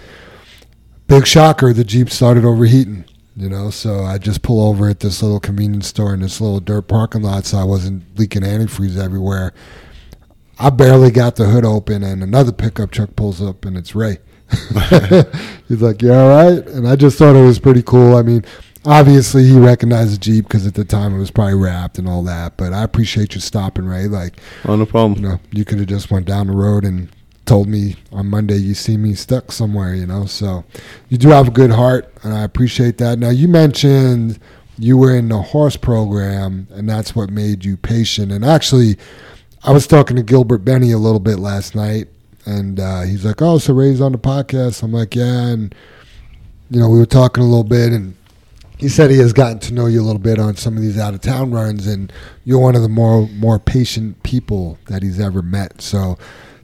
big shocker, the Jeep started overheating. You know, so I just pull over at this little convenience store in this little dirt parking lot, so I wasn't leaking antifreeze everywhere. I barely got the hood open, and another pickup truck pulls up, and it's Ray. He's like, "You all right?" And I just thought it was pretty cool. I mean, obviously he recognized the Jeep because at the time it was probably wrapped and all that. But I appreciate you stopping, Ray. Like, Oh, no problem. you know, you could have just went down the road and told me on Monday you see me stuck somewhere. You know, so you do have a good heart, and I appreciate that. Now you mentioned you were in the horse program, and that's what made you patient. And actually, I was talking to Gilbert Benny a little bit last night, and uh, he's like, "Oh, so Ray's on the podcast." I'm like, "Yeah," and you know, we were talking a little bit, and he said he has gotten to know you a little bit on some of these out of town runs, and you're one of the more more patient people that he's ever met. So,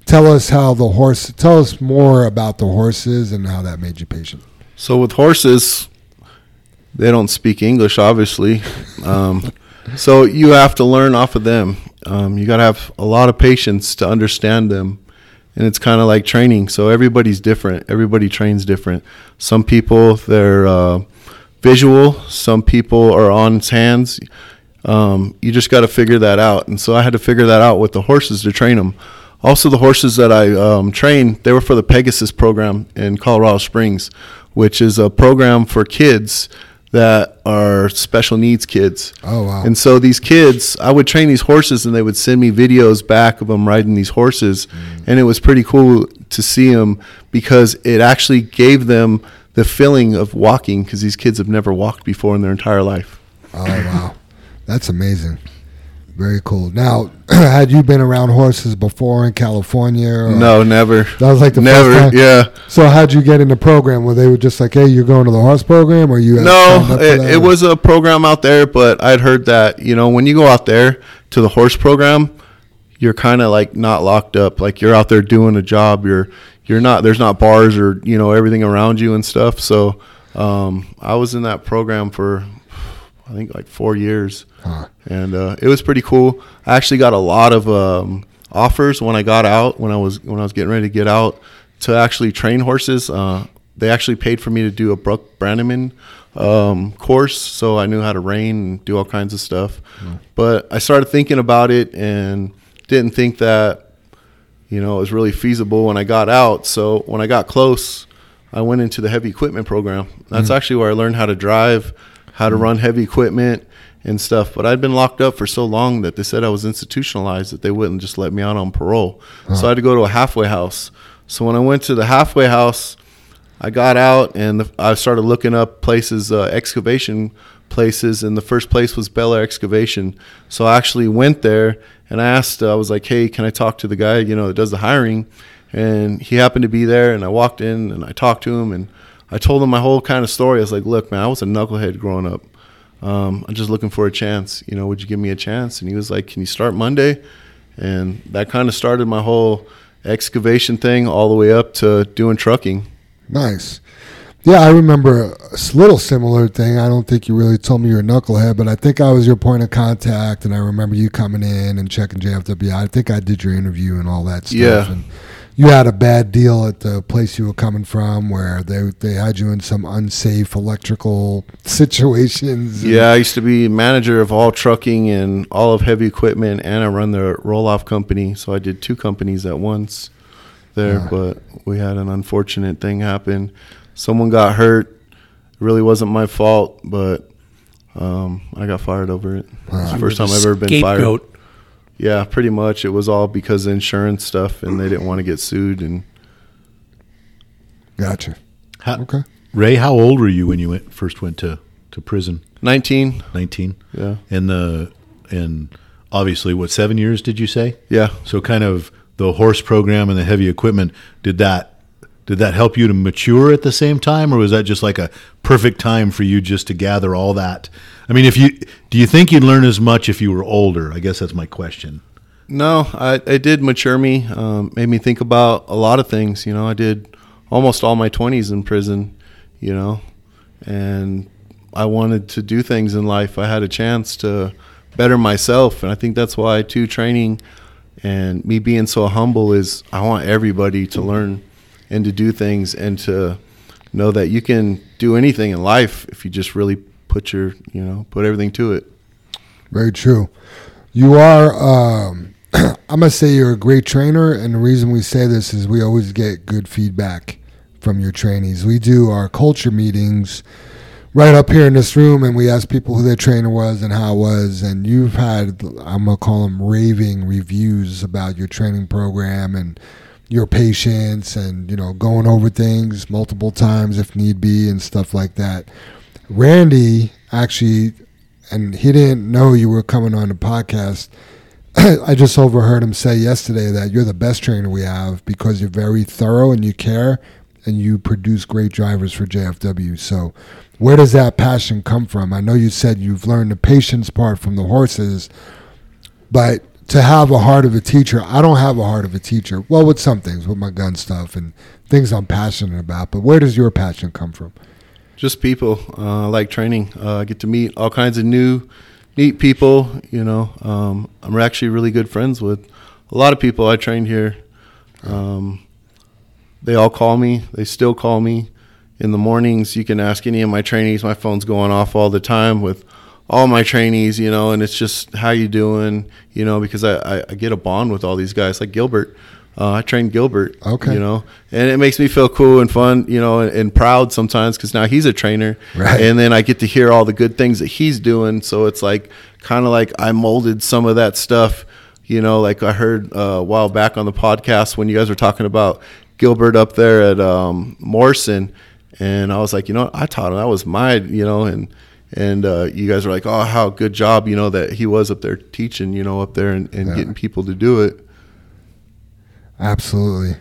tell us how the horse. Tell us more about the horses and how that made you patient. So with horses, they don't speak English, obviously. Um, so you have to learn off of them. Um, you got to have a lot of patience to understand them, and it's kind of like training. So everybody's different. Everybody trains different. Some people they're uh, visual. Some people are on hands. Um, you just got to figure that out. And so I had to figure that out with the horses to train them. Also, the horses that I um, trained, they were for the Pegasus program in Colorado Springs, which is a program for kids that are special needs kids. Oh, wow. And so these kids, I would train these horses, and they would send me videos back of them riding these horses, and it was pretty cool to see them because it actually gave them the feeling of walking because these kids have never walked before in their entire life. Oh wow, that's amazing. Very cool. Now, had you been around horses before in California? Or, No, never. That was like the never. first time. Yeah. So how'd you get in the program? Where they were just like, "Hey, you're going to the horse program," or you? No, it, it was a program out there, but I'd heard that you know when you go out there to the horse program, you're kind of like not locked up. Like you're out there doing a job. You're you're not. There's not bars or you know everything around you and stuff. So um, I was in that program for I think like four years, Huh. and uh, it was pretty cool. I actually got a lot of um, offers when I got out when I was when I was getting ready to get out to actually train horses. Uh, they actually paid for me to do a Buck Brannaman um, course, so I knew how to rein and do all kinds of stuff. But I started thinking about it and didn't think that you know it was really feasible when I got out. So when I got close, I went into the heavy equipment program. That's actually where I learned how to drive, how to run heavy equipment and stuff. But I'd been locked up for so long that they said I was institutionalized that they wouldn't just let me out on parole. So I had to go to a halfway house. So when I went to the halfway house, I got out and the, I started looking up places, uh, excavation places, and the first place was Bel Air Excavation. So I actually went there and I asked, uh, I was like, hey, can I talk to the guy, you know, that does the hiring? And he happened to be there, and I walked in and I talked to him and I told him my whole kind of story. I was like, look, man, I was a knucklehead growing up. Um, I'm just looking for a chance. You know, would you give me a chance? And he was like, Can you start Monday? And that kind of started my whole excavation thing all the way up to doing trucking. Nice. Yeah, I remember a little similar thing. I don't think you really told me you're a knucklehead, but I think I was your point of contact, and I remember you coming in and checking JFW. I think I did your interview and all that stuff. Yeah. And you had a bad deal at the place you were coming from, where they they had you in some unsafe electrical situations. Yeah, I used to be manager of all trucking and all of heavy equipment, and I run the roll off company. So I did two companies at once there, Yeah. but we had an unfortunate thing happen. Someone got hurt. It really wasn't my fault, but um, I got fired over it. It's the first time I've ever been fired. Scapegoat. Yeah, pretty much. It was all because of insurance stuff, and they didn't want to get sued. And Gotcha. How, Okay. Ray, how old were you when you went first went to, to prison? 19, Nineteen. yeah, And the and obviously, what seven years did you say? yeah. So kind of the horse program and the heavy equipment. Did that did that help you to mature at the same time, or was that just like a perfect time for you just to gather all that? I mean, if you do you think you'd learn as much if you were older? I guess that's my question. No, I, it did mature me. Um, made me think about a lot of things. You know, I did almost all my twenties in prison. You know, and I wanted to do things in life. I had a chance to better myself, and I think that's why too training and me being so humble is I want everybody to learn and to do things and to know that you can do anything in life if you just really put your you know put everything to it. Very true. You are, um, I'm to say you're a great trainer. And the reason we say this is we always get good feedback from your trainees. We do our culture meetings right up here in this room and we ask people who their trainer was and how it was. And you've had, I'm going to call them raving reviews about your training program and your patience and, you know, going over things multiple times if need be and stuff like that. Randy actually and he didn't know you were coming on the podcast. I just overheard him say yesterday that you're the best trainer we have because you're very thorough and you care and you produce great drivers for JFW. So, where does that passion come from? I know you said you've learned the patience part from the horses, but to have a heart of a teacher, I don't have a heart of a teacher. Well, with some things, with my gun stuff and things I'm passionate about, but where does your passion come from? just people. Uh, like training. Uh, I get to meet all kinds of new, neat people. You know, um, I'm actually really good friends with a lot of people I trained here. Um, they all call me. They still call me in the mornings. You can ask any of my trainees. My phone's going off all the time with all my trainees. You know, and it's just how you doing. You know, because I, I, I get a bond with all these guys like Gilbert. Uh, I trained Gilbert. Okay. You know, and it makes me feel cool and fun, you know, and, and proud sometimes because now he's a trainer, Right. And then I get to hear all the good things that he's doing. So it's like kind of like I molded some of that stuff, you know. Like I heard uh, a while back on the podcast when you guys were talking about Gilbert up there at um, Morrison, and I was like, you know. I taught him. That was my, you know, and and uh, you guys are like, oh, how good job, you know, that he was up there teaching, you know, up there and, and Yeah. getting people to do it. Absolutely.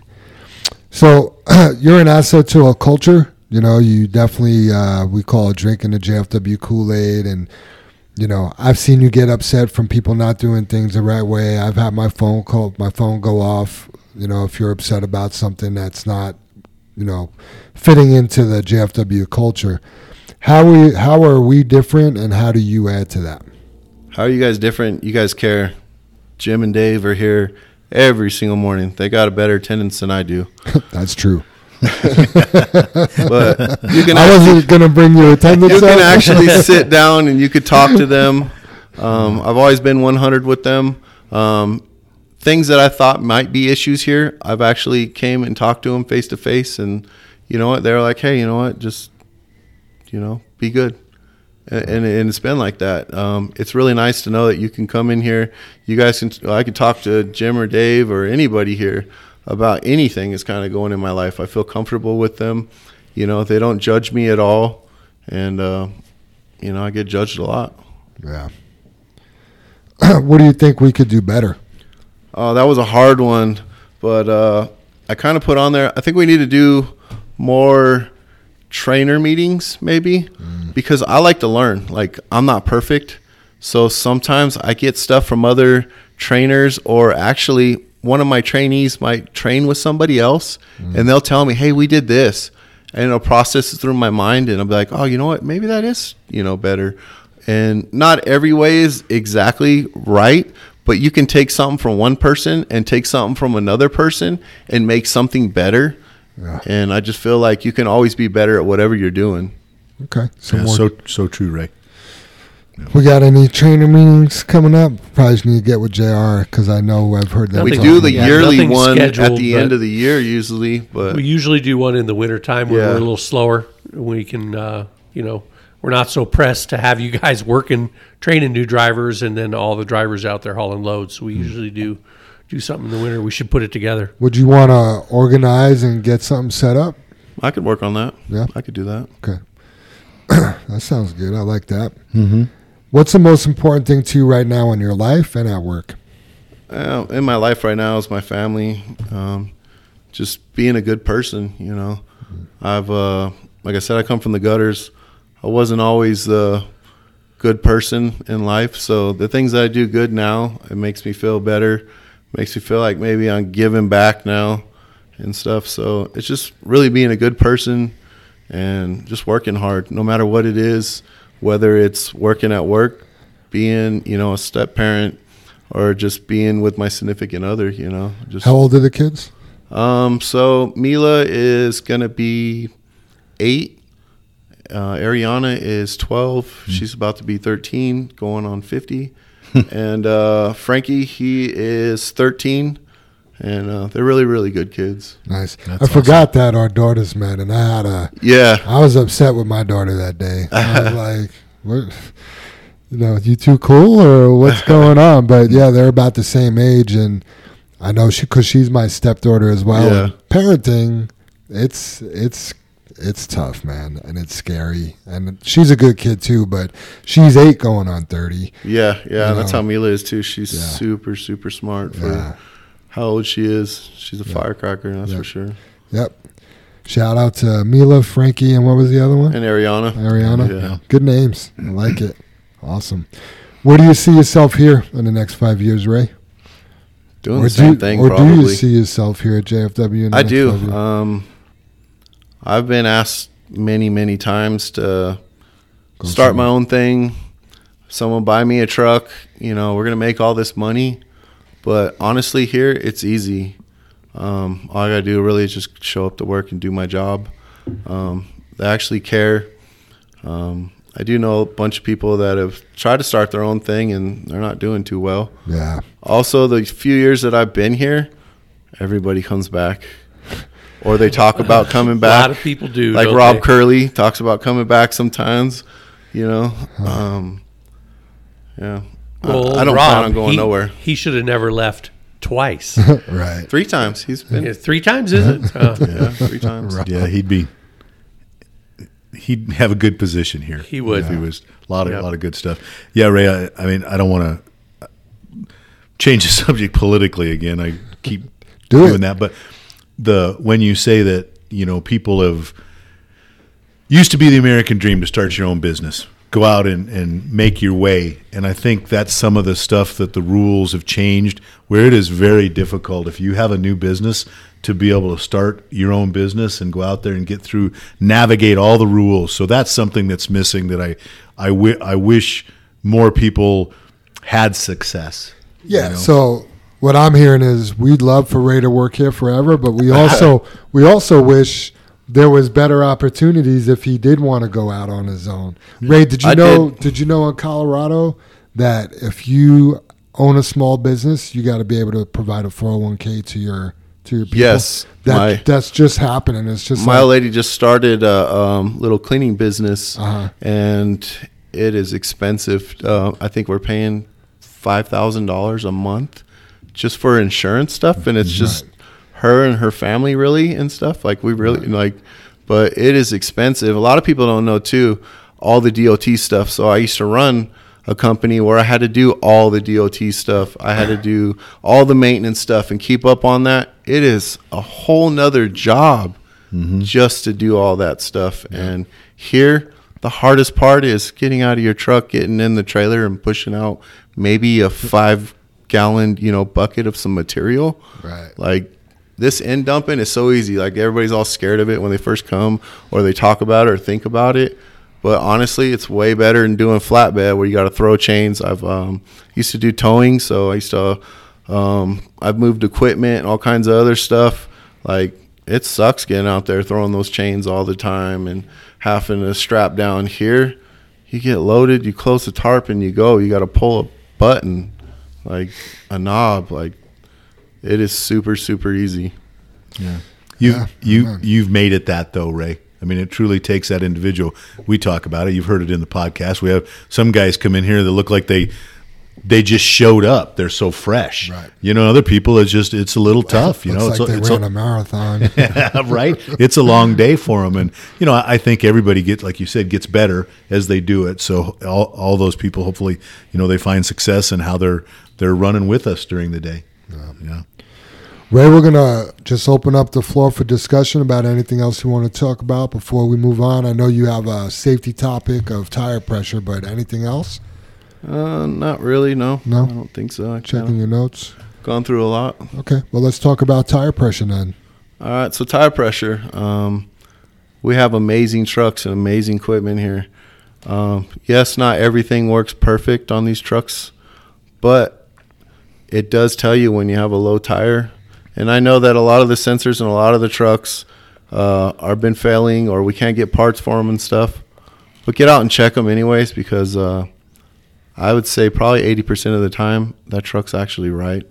So you're an asset to a culture. You know, you definitely uh, we call it drinking the JFW Kool Aid, and you know, I've seen you get upset from people not doing things the right way. I've had my phone call, my phone go off. You know, if you're upset about something that's not, you know, fitting into the JFW culture, how we how are we different, and how do you add to that? How are you guys different? You guys care. Jim and Dave are here every single morning. They got a better attendance than I do. That's true. But you can I wasn't gonna bring your attendance. you can actually sit down and you could talk to them. Um, I've always been 100 with them. Um, things that I thought might be issues here, I've actually came and talked to them face to face, and you know what? They're like, hey, you know what? Just you know, be good. And, and, and it's been like that. Um, it's really nice to know that you can come in here. You guys can. I can talk to Jim or Dave or anybody here about anything that's kind of going in my life. I feel comfortable with them. You know, they don't judge me at all, and uh, you know, I get judged a lot. Yeah. what do you think we could do better? Oh, that was a hard one, but uh, I kind of put on there. I think we need to do more trainer meetings, maybe, mm. because I like to learn. Like I'm not perfect, so sometimes I get stuff from other trainers, or actually one of my trainees might train with somebody else, mm. and they'll tell me, "Hey, we did this," and it'll process it through my mind, and I'll be like, "Oh, you know what? Maybe that is you know better." And not every way is exactly right, but you can take something from one person and take something from another person and make something better. Yeah. And I just feel like you can always be better at whatever you're doing. Okay. So Yeah, more. so so true, Ray. we got any trainer meetings coming up? Probably just need to get with Jr. because I know I've heard that. We do the yeah, yearly nothing's one at the end of the year usually, but We usually do one in the wintertime when Yeah. we're a little slower. We can, uh, you know, we're not so pressed to have you guys working, training new drivers, and then all the drivers out there hauling loads. So we Hmm. usually do do something in the winter. We should put it together. Would you want to organize and get something set up? I could work on that. Yeah. I could do that. Okay. that sounds good. I like that. Mm-hmm. What's the most important thing to you right now in your life and at work? Uh, in my life right now is my family. Um, just being a good person, you know. I've, uh, like I said, I come from the gutters. I wasn't always the good person in life. So the things that I do good now, it makes me feel better. Makes me feel like maybe I'm giving back now and stuff. So it's just really being a good person and just working hard, no matter what it is, whether it's working at work, being, you know, a step parent, or just being with my significant other, you know. Just How old are the kids? um, so Mila is gonna be eight. Uh, Ariana is twelve. She's about to be thirteen, going on fifty. and uh, Frankie, he is thirteen, and uh, they're really, really good kids. Nice. That's I forgot that our daughters met, and I had a. Yeah, I was upset with my daughter that day. I was like, "What? You know, you too cool, or what's going on?" But yeah, they're about the same age, and I know she because she's my stepdaughter as well. Yeah. Parenting, it's it's it's tough, man, and it's scary. And she's a good kid too, but she's eight going on thirty. yeah, yeah. That's know. how Mila is too. She's Yeah. super, super smart for Yeah. how old she is. She's a firecracker, that's for sure. Yep. Shout out to Mila, Frankie, and what was the other one? And Ariana. Ariana. Yeah. Good names. I like it. Awesome. Where do you see yourself here in the next five years, Ray? Doing or the same do, thing, or probably. do you see yourself here at JFW? I do. Um, I've been asked many, many times to Go start my own thing. Someone buy me a truck. You know, we're gonna make all this money. But honestly, here it's easy. Um, all I gotta do really is just show up to work and do my job. Um, they actually care. Um, I do know a bunch of people that have tried to start their own thing and they're not doing too well. Yeah. Also, the few years that I've been here, everybody comes back, or they talk about coming back. A lot of people do. like Rob they? Curley talks about coming back sometimes. You know, um, yeah. I- Well, I, don't Rob, plan on going he, nowhere. He should have never left twice. Right. Three times he's been. Yeah, Three times, is it? Uh, Yeah, three times. Yeah, he'd be. He'd have a good position here. He would. If he was a lot of Yep. a lot of good stuff. Yeah, Ray. I, I mean, I don't want to change the subject politically again. I keep Do doing it. that, but the when you say that you know people have used to be the American dream to start your own business, go out and, and make your way. And I think that's some of the stuff that the rules have changed where it is very difficult if you have a new business to be able to start your own business and go out there and get through, navigate all the rules. So that's something that's missing that I, I, wish more people had success. Yeah. you know? So what I'm hearing is we'd love for Ray to work here forever, but we also we also wish there was better opportunities if he did want to go out on his own. Ray, did you I know? did. Did. you know in Colorado that if you own a small business, you got to be able to provide a 401k to your to your people? Yes, That my- that's just happening. It's just My like, lady just started a um, little cleaning business, Uh-huh. and it is expensive. Uh, I think we're paying five thousand dollars a month just for insurance stuff, and it's mm-hmm. just her and her family really and stuff. Like we really like, but it is expensive. A lot of people don't know too all the DOT stuff. So I used to run a company where I had to do all the DOT stuff. I had to do all the maintenance stuff and keep up on that. It is a whole nother job mm-hmm. just to do all that stuff. And here The hardest part is getting out of your truck, getting in the trailer, and pushing out maybe a five gallon, you know, bucket of some material. Right. Like this end dumping is so easy. Like everybody's all scared of it when they first come, or they talk about it or think about it. But honestly, it's way better than doing flatbed where you got to throw chains. I've um, used to do towing, so I used to. Um, I've moved equipment and all kinds of other stuff. Like it sucks getting out there throwing those chains all the time and having to strap down here. You get loaded, you close the tarp, and you go. You got to pull a button, like a knob. Like it is super super easy. Yeah. You Yeah, you amen. you've made it that though, Ray. I mean, it truly takes that individual. We talk about it. You've heard it in the podcast. We have some guys come in here that look like they they just showed up. They're so fresh. Right. You know, other people it's just it's a little tough. You Looks know, like it's, they a, it's ran a, a marathon. right? It's a long day for them, and you know, I I think everybody gets, like you said, gets better as they do it. So all, all those people, hopefully, you know, they find success in how they're they're running with us during the day. Yeah. Ray, we're gonna just open up the floor for discussion about anything else you want to talk about before we move on. I know you have a safety topic of tire pressure, but anything else? Uh, not really. No, No? I don't think so. I Checking kinda your notes. gone through a lot. Okay, well let's talk about tire pressure then. All right, so tire pressure. Um, we have amazing trucks and amazing equipment here. Um, yes, not everything works perfect on these trucks, but it does tell you when you have a low tire. And I know that a lot of the sensors in a lot of the trucks uh, are been failing, or we can't get parts for them and stuff. But get out and check them anyways, because uh, I would say probably eighty percent of the time that truck's actually right.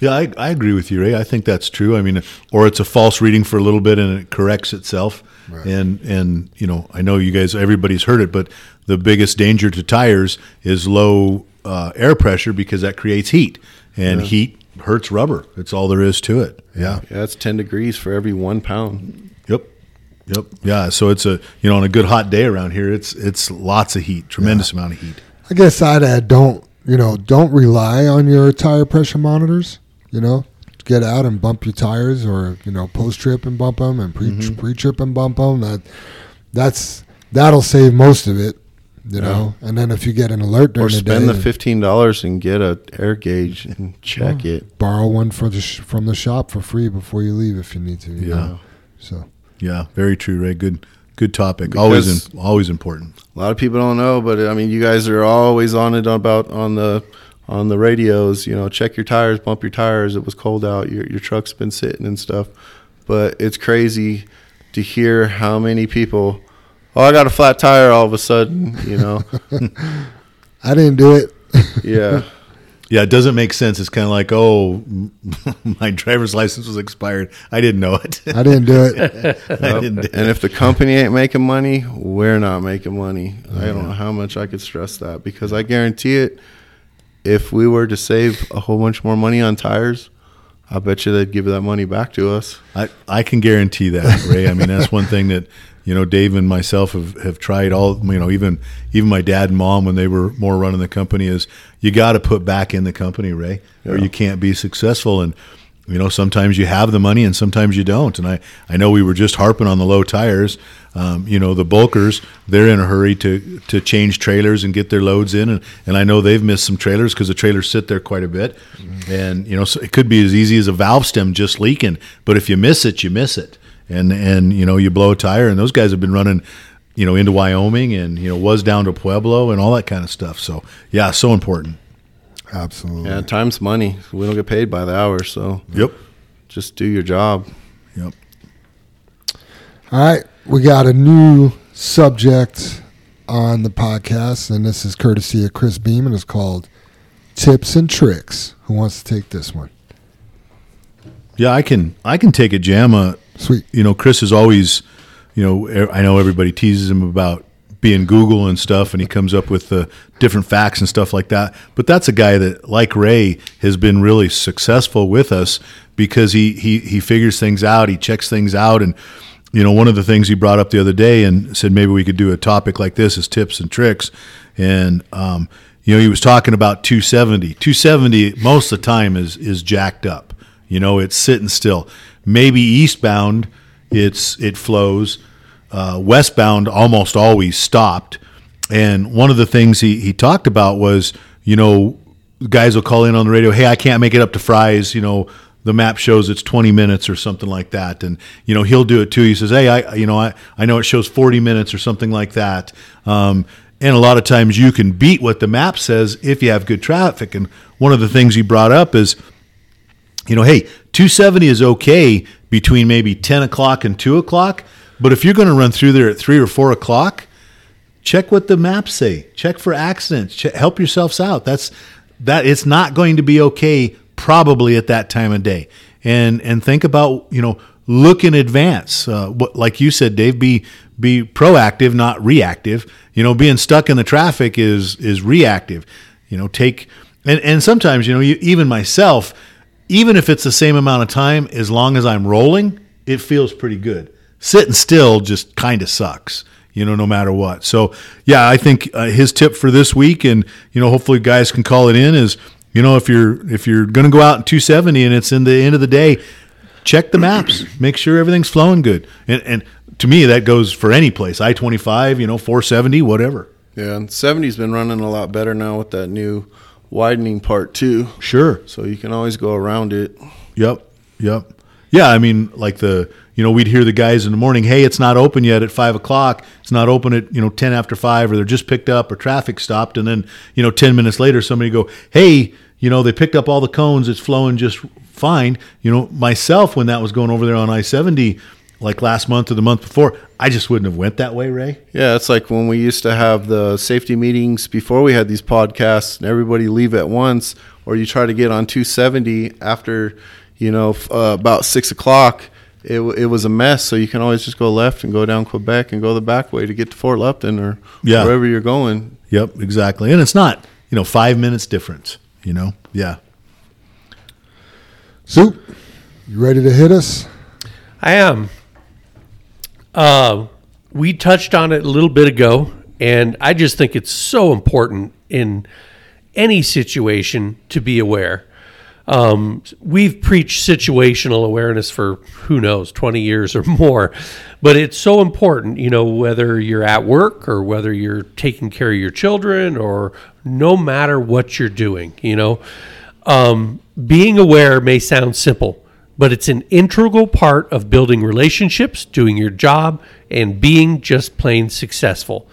Yeah, I, I agree with you, Ray. I think that's true. I mean, or it's a false reading for a little bit and it corrects itself. Right. And and you know, I know you guys, everybody's heard it, but the biggest danger to tires is low uh, air pressure because that creates heat, and heat hurts rubber. That's all there is to it. Yeah. Yeah, it's ten degrees for every one pound. Yep. Yep. Yeah. So it's a you know on a good hot day around here, it's it's lots of heat, tremendous amount of heat. I guess I'd add don't you know don't rely on your tire pressure monitors. You know, get out and bump your tires, or you know post trip and bump them, and pre Mm-hmm. pre trip and bump them. That that's that'll save most of it. You know, and then if you get an alert during Or the spend day, the fifteen dollars and get a air gauge and check it. borrow one for the sh- from the shop for free before you leave if you need to. you Yeah. know? So Yeah. Very true, Ray. Good good topic. always in, always important. A lot of people don't know, but I mean, you guys are always on it about on the on the radios. You know, check your tires, bump your tires. It was cold out. Your your truck's been sitting and stuff. But it's crazy to hear how many people. Oh, I got a flat tire all of a sudden. You know, I didn't do it. yeah. Yeah, it doesn't make sense. It's kind of like, oh, my driver's license was expired. I didn't know it. I didn't do it. I didn't. And if the company ain't making money, we're not making money. I don't know how much I could stress that because I guarantee it. If we were to save a whole bunch more money on tires, I bet you they'd give that money back to us. I, I can guarantee that, Ray. I mean, that's one thing that you know Dave and myself have, have tried. All you know, even even my dad and mom when they were more running the company is you got to put back in the company, Ray, or you can't be successful. And you know, sometimes you have the money and sometimes you don't. And I I know we were just harping on the low tires. Um, you know, the bulkers they're in a hurry to to change trailers and get their loads in, and, and I know they've missed some trailers because the trailers sit there quite a bit. And you know, so it could be as easy as a valve stem just leaking. But if you miss it, you miss it and and you know you blow a tire and those guys have been running you know into Wyoming and you know was down to Pueblo and all that kind of stuff so yeah so important Absolutely. Yeah, time's money. We don't get paid by the hour, so yep just do your job. yep All right, we got a new subject on the podcast, and this is courtesy of Chris Beam, and it's called "Tips and Tricks." Who wants to take this one? yeah I can I can take a jamma uh, Sweet. you know Chris is always you know I know everybody teases him about being Google and stuff and he comes up with the different facts and stuff like that but that's a guy that like Ray has been really successful with us because he he he figures things out he checks things out and you know one of the things he brought up the other day and said maybe we could do a topic like this is tips and tricks and um, you know he was talking about 270 270 most of the time is is jacked up you know, it's sitting still. Maybe eastbound, it's it flows. uh, westbound almost always stopped. And one of the things he, he talked about was, you know, guys will call in on the radio, hey, I can't make it up to Fry's, you know, the map shows it's 20 minutes or something like that. And, you know, he'll do it too. He says, hey, I, you know, I, I know it shows 40 minutes or something like that. Um, and a lot of times you can beat what the map says if you have good traffic. And one of the things he brought up is, you know, hey, 270 is okay between maybe 10 o'clock and 2 o'clock. But if you're going to run through there at 3 or 4 o'clock, check what the maps say. Check for accidents. Check, help yourselves out. That's that. It's not going to be okay probably at that time of day. And and think about you know look in advance. Uh, what, like you said, Dave, be be proactive, not reactive. You know, being stuck in the traffic is is reactive. You know, take and and sometimes you know you, even myself, even if it's the same amount of time, as long as I'm rolling, it feels pretty good. Sitting still just kind of sucks you know, no matter what. So, yeah, I think uh, his tip for this week, and you know, hopefully guys can call it in, is you know, if you're if you're going to go out in 270 and it's in the end of the day, check the maps, make sure everything's flowing good, and and to me that goes for any place, I-25, you know, 470, whatever. Yeah, and 70's been running a lot better now with that new widening part too. Sure. So you can always go around it. Yep. Yep. Yeah, I mean, like the you know, we'd hear the guys in the morning, hey, it's not open yet at five o'clock. It's not open at, you know, 10 after five, or they're just picked up or traffic stopped. And then, you know, 10 minutes later, somebody go, hey, you know, they picked up all the cones. It's flowing just fine. You know, myself, when that was going over there on I 70, like last month or the month before, I just wouldn't have went that way, Ray. Yeah, it's like when we used to have the safety meetings before we had these podcasts and everybody leave at once, or you try to get on 270 after, you know, uh, about six o'clock it, it was a mess. So you can always just go left and go down Quebec and go the back way to get to Fort Lupton or Yeah. wherever you're going. Yep, exactly. And it's not, you know, five minutes difference, you know? Yeah. Soup, you ready to hit us? I am. Uh, we touched on it a little bit ago, and I just think it's so important in any situation to be aware. Um, we've preached situational awareness for who knows, 20 years or more, but it's so important, you know, whether you're at work or whether you're taking care of your children or no matter what you're doing, you know. Um, being aware may sound simple, but it's an integral part of building relationships, doing your job, and being just plain successful.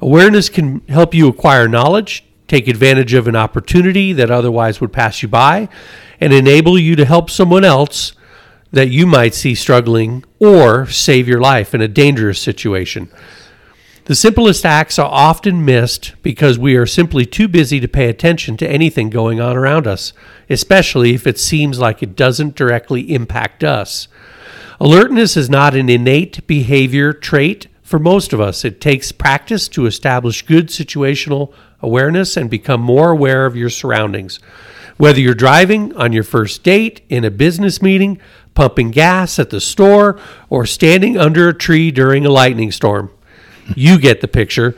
Awareness can help you acquire knowledge, take advantage of an opportunity that otherwise would pass you by, and enable you to help someone else that you might see struggling or save your life in a dangerous situation. The simplest acts are often missed because we are simply too busy to pay attention to anything going on around us, especially if it seems like it doesn't directly impact us. Alertness is not an innate behavior trait for most of us. It takes practice to establish good situational awareness and become more aware of your surroundings. Whether you're driving, on your first date, in a business meeting, pumping gas at the store, or standing under a tree during a lightning storm, you get the picture.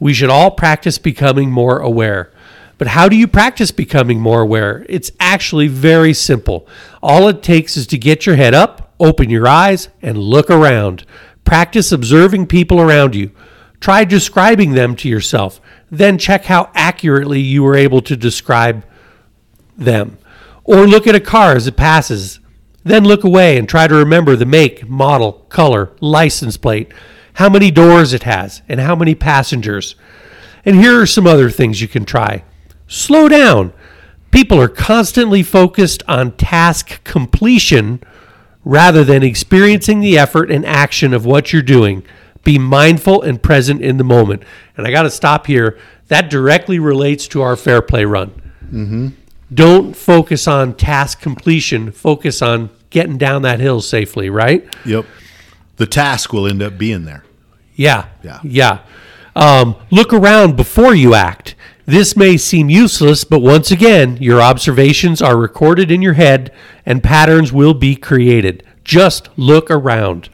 We should all practice becoming more aware. But how do you practice becoming more aware? It's actually very simple. All it takes is to get your head up, open your eyes, and look around. Practice observing people around you. Try describing them to yourself. Then check how accurately you were able to describe them. Or look at a car as it passes. Then look away and try to remember the make, model, color, license plate, how many doors it has, and how many passengers. And here are some other things you can try. Slow down. People are constantly focused on task completion rather than experiencing the effort and action of what you're doing. Be mindful and present in the moment. And I got to stop here. That directly relates to our Fairplay run. Mm-hmm. Don't focus on task completion, focus on getting down that hill safely, right? Yep. The task will end up being there. Yeah. Yeah. Yeah. Um, look around before you act. This may seem useless, but once again, your observations are recorded in your head and patterns will be created. Just look around.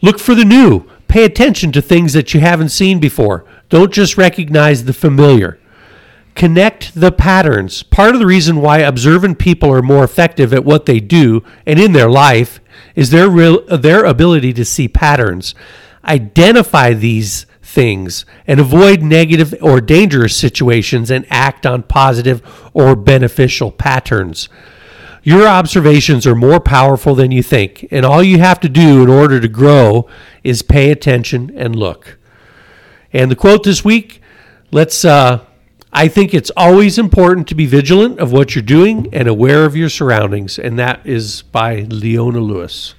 Look for the new. Pay attention to things that you haven't seen before. Don't just recognize the familiar. Connect the patterns. Part of the reason why observant people are more effective at what they do and in their life is their real, their ability to see patterns. Identify these things and avoid negative or dangerous situations and act on positive or beneficial patterns. Your observations are more powerful than you think, and all you have to do in order to grow is pay attention and look. And the quote this week let's, uh, I think it's always important to be vigilant of what you're doing and aware of your surroundings. And that is by Leona Lewis.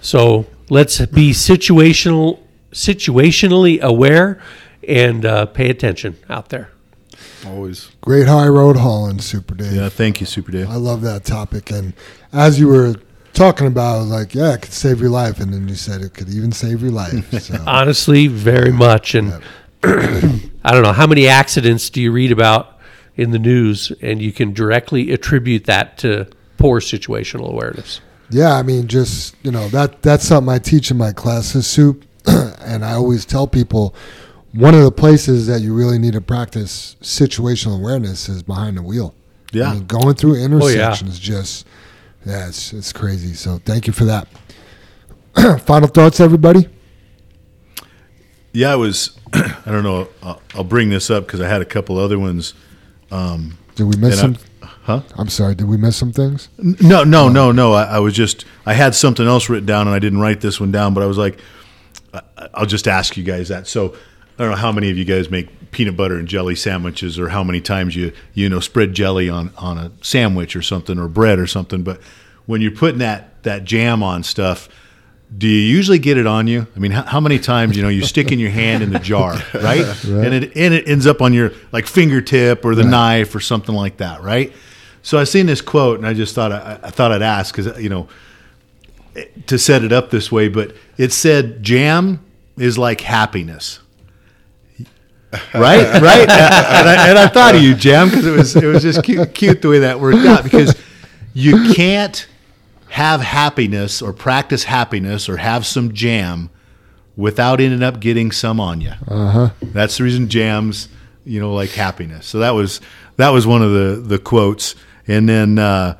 So let's be situational, situationally aware and uh, pay attention out there. Always. Great High Road Holland, Super Dave. Yeah, thank you, Super Dave. I love that topic. And as you were talking about, I was like, yeah, it could save your life. And then you said it could even save your life. So, Honestly, very much. And I don't know how many accidents do you read about in the news, and you can directly attribute that to poor situational awareness. yeah, I mean, just, you know, that that's something I teach in my classes, Soup. and I always tell people one of the places that you really need to practice situational awareness is behind the wheel. Yeah. I mean, going through oh, yeah. intersections just, yeah, it's, it's crazy. So thank you for that. Final thoughts, everybody? Yeah, I was. I don't know. I'll, I'll bring this up because I had a couple other ones. Um, did we miss some? I- huh? I'm sorry. Did we miss some things? No, no, no, no. I, I was just. I had something else written down, and I didn't write this one down. But I was like, I- I'll just ask you guys that. So I don't know how many of you guys make peanut butter and jelly sandwiches, or how many times you you know spread jelly on on a sandwich or something, or bread or something. But when you're putting that that jam on stuff. Do you usually get it on you? I mean, how, how many times you know you stick in your hand in the jar, right? And it and it ends up on your like fingertip or the knife or something like that, right? So I seen this quote and I just thought I, I thought I'd ask because you know eh, to set it up this way, but it said jam is like happiness. Right, right, and I, and I thought of you, Jam, because it was it was just cute, cute the way that worked out. Because you can't have happiness or practice happiness or have some jam without ending up getting some on you. Uh-huh. That's the reason jams, you know, like happiness. So that was that was one of the the quotes. And then uh,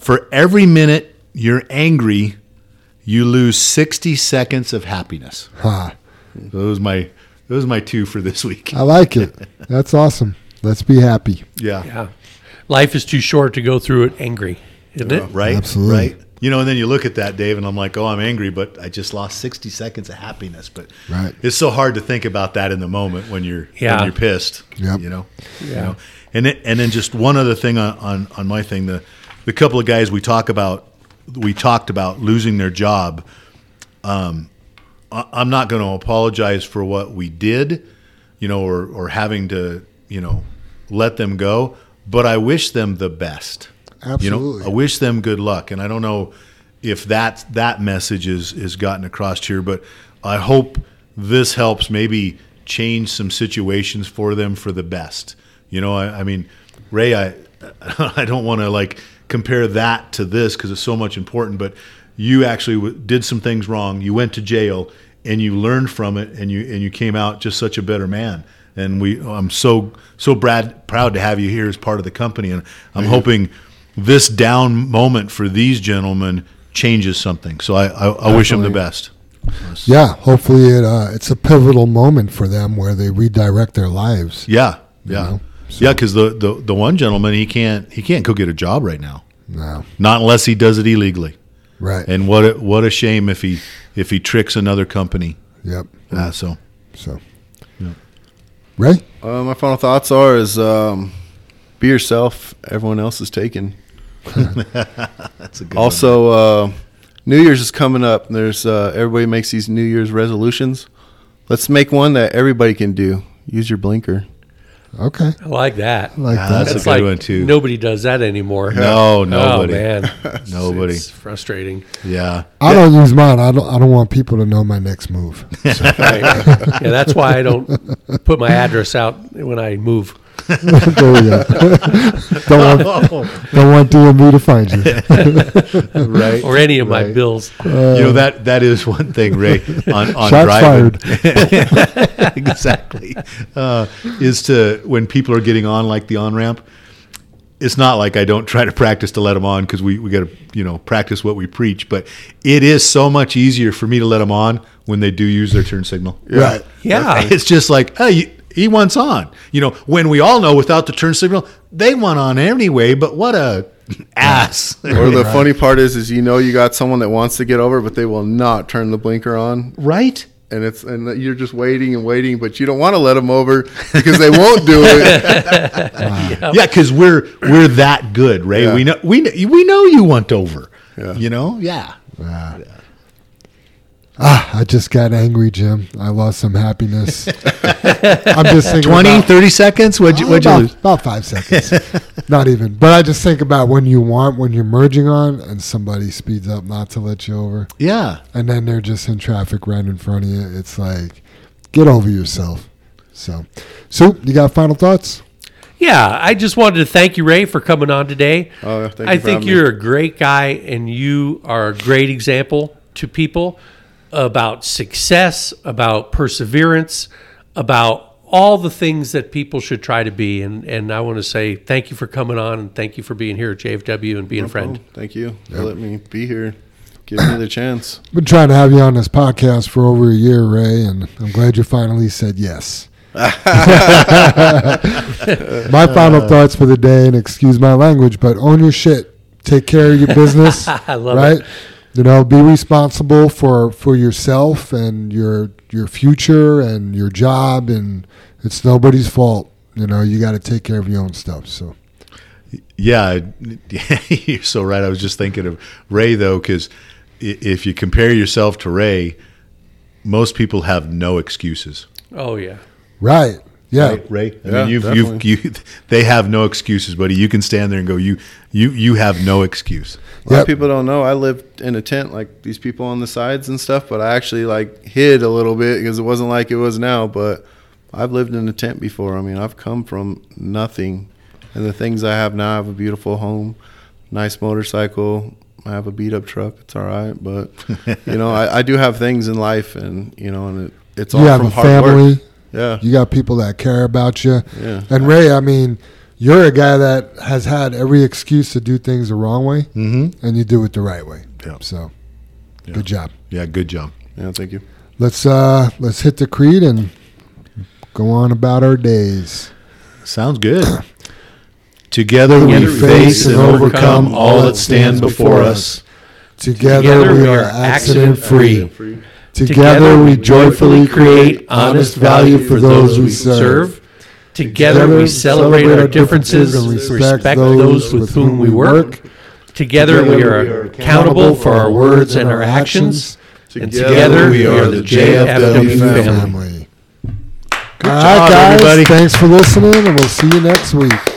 for every minute you're angry, you lose 60 seconds of happiness. Ha. Those my those are my two for this week. I like it. That's awesome. Let's be happy. Yeah. Yeah. Life is too short to go through it angry, isn't it? Right. Absolutely. Right. You know, and then you look at that, Dave, and I'm like, oh, I'm angry, but I just lost 60 seconds of happiness. But Right. it's so hard to think about that in the moment when you're Yeah. when you're pissed. Yep. You know. You Yeah. know. And then, and then just one other thing on, on on my thing the the couple of guys we talk about we talked about losing their job. Um, I- I'm not going to apologize for what we did, you know, or or having to you know let them go. But I wish them the best. You know, Absolutely. I wish them good luck, and I don't know if that that message is is gotten across here, but I hope this helps maybe change some situations for them for the best. You know, I, I mean, Ray, I I don't want to like compare that to this because it's so much important, but you actually w- did some things wrong. You went to jail and you learned from it, and you and you came out just such a better man. And we, I'm so so brad, proud to have you here as part of the company, and I'm hoping this down moment for these gentlemen changes something. So I, I, I wish them the best. Yeah. Hopefully, it uh, it's a pivotal moment for them where they redirect their lives. Yeah, yeah, know, yeah. Because the, the the one gentleman he can't he can't go get a job right now, No. not unless he does it illegally. Right. And what a, what a shame if he if he tricks another company. yep. Uh, so So. Ray. Uh, my final thoughts are: is um, be yourself. Everyone else is taken. that's a good. one. Also, uh, New Year's is coming up. There's uh, everybody makes these New Year's resolutions. Let's make one that everybody can do. Use your blinker. Okay. I like that. I like Yeah, that. that's a It's good like one, too. Nobody does that anymore. No, nobody. Oh man, It's- Nobody. It's frustrating. yeah, I don't use mine. I don't. I don't want people to know my next move. Right. yeah, that's why I don't put my address out when I move. there we go. don't want. Don't want DMV to find you. right. or any of my Right. bills. you know that that is one thing, Ray. On on Shots driving, fired. exactly, uh, is to when people are getting on like the on ramp. it's not like I don't try to practice to let them on because we, we got to you know practice what we preach. But it is so much easier for me to let them on when they do use their turn signal. Right. Yeah. It's just like, hey, you- he wants on. You know, when we all know without the turn signal, they want on anyway. But what a ass! Or the funny part is, is you know you got someone that wants to get over, but they will not turn the blinker on, right? and it's and you're just waiting and waiting, but you don't want to let them over because they won't do it. Yeah, because we're we're that good, Ray. Yeah. We know we we know you want over. Yeah. You know, yeah. Ah, I just got angry, Jim. I lost some happiness. I'm just thinking 20, about, 30 seconds. What'd you, Oh, what'd you about, lose? about five seconds. Not even. But I just think about when you want, when you're merging on and somebody speeds up not to let you over. Yeah. And then they're just in traffic right in front of you. It's like, get over yourself. So, Soup, you got final thoughts? Yeah, I just wanted to thank you, Ray, for coming on today. Oh, thank I you for think you're a great guy, and you are a great example to people about success, about perseverance, about all the things that people should try to be. And and I want to say thank you for coming on, and thank you for being here at JFW and being a friend. Oh, thank you for letting me be here. Give me the chance. Been trying to have you on this podcast for over a year, Ray, and I'm glad you finally said yes. my final uh, thoughts for the day, and excuse my language, but own your shit. Take care of your business. I love right? it. You know, be responsible for for yourself and your your future and your job, and it's nobody's fault. You know, you got to take care of your own stuff. So, Yeah, you're so right. I was just thinking of Ray though, because if you compare yourself to Ray, most people have no excuses. Oh yeah. right, yeah, Right, Ray. I Yeah, mean, you've, you've, you, they have no excuses, buddy. You can stand there and go, you, you, you have no excuse. A lot Yep. of people don't know I lived in a tent like these people on the sides and stuff, but I actually like hid a little bit because it wasn't like it was now. But I've lived in a tent before. I mean, I've come from nothing, and the things I have now, I have a beautiful home, nice motorcycle. I have a beat up truck. It's all right, but you know, I, I do have things in life, and you know, and it, it's all you from hard family. work. Yeah, You got people that care about you. yeah. And Ray, I mean, you're a guy that has had every excuse to do things the wrong way, Mm-hmm. and you do it the right way. Yeah. So, Yeah. good job. Yeah, good job. Yeah, thank you. Let's uh let's hit the creed and go on about our days. Sounds good. Together we Together face and overcome all that stand before us. Together, we are accident free. Together we joyfully create honest value for those we serve. Together we celebrate our differences and respect those with whom we work. Together we are accountable for our words and our actions. And together we are the JFW family. family. All job, right, guys. everybody. Thanks for listening, and we'll see you next week.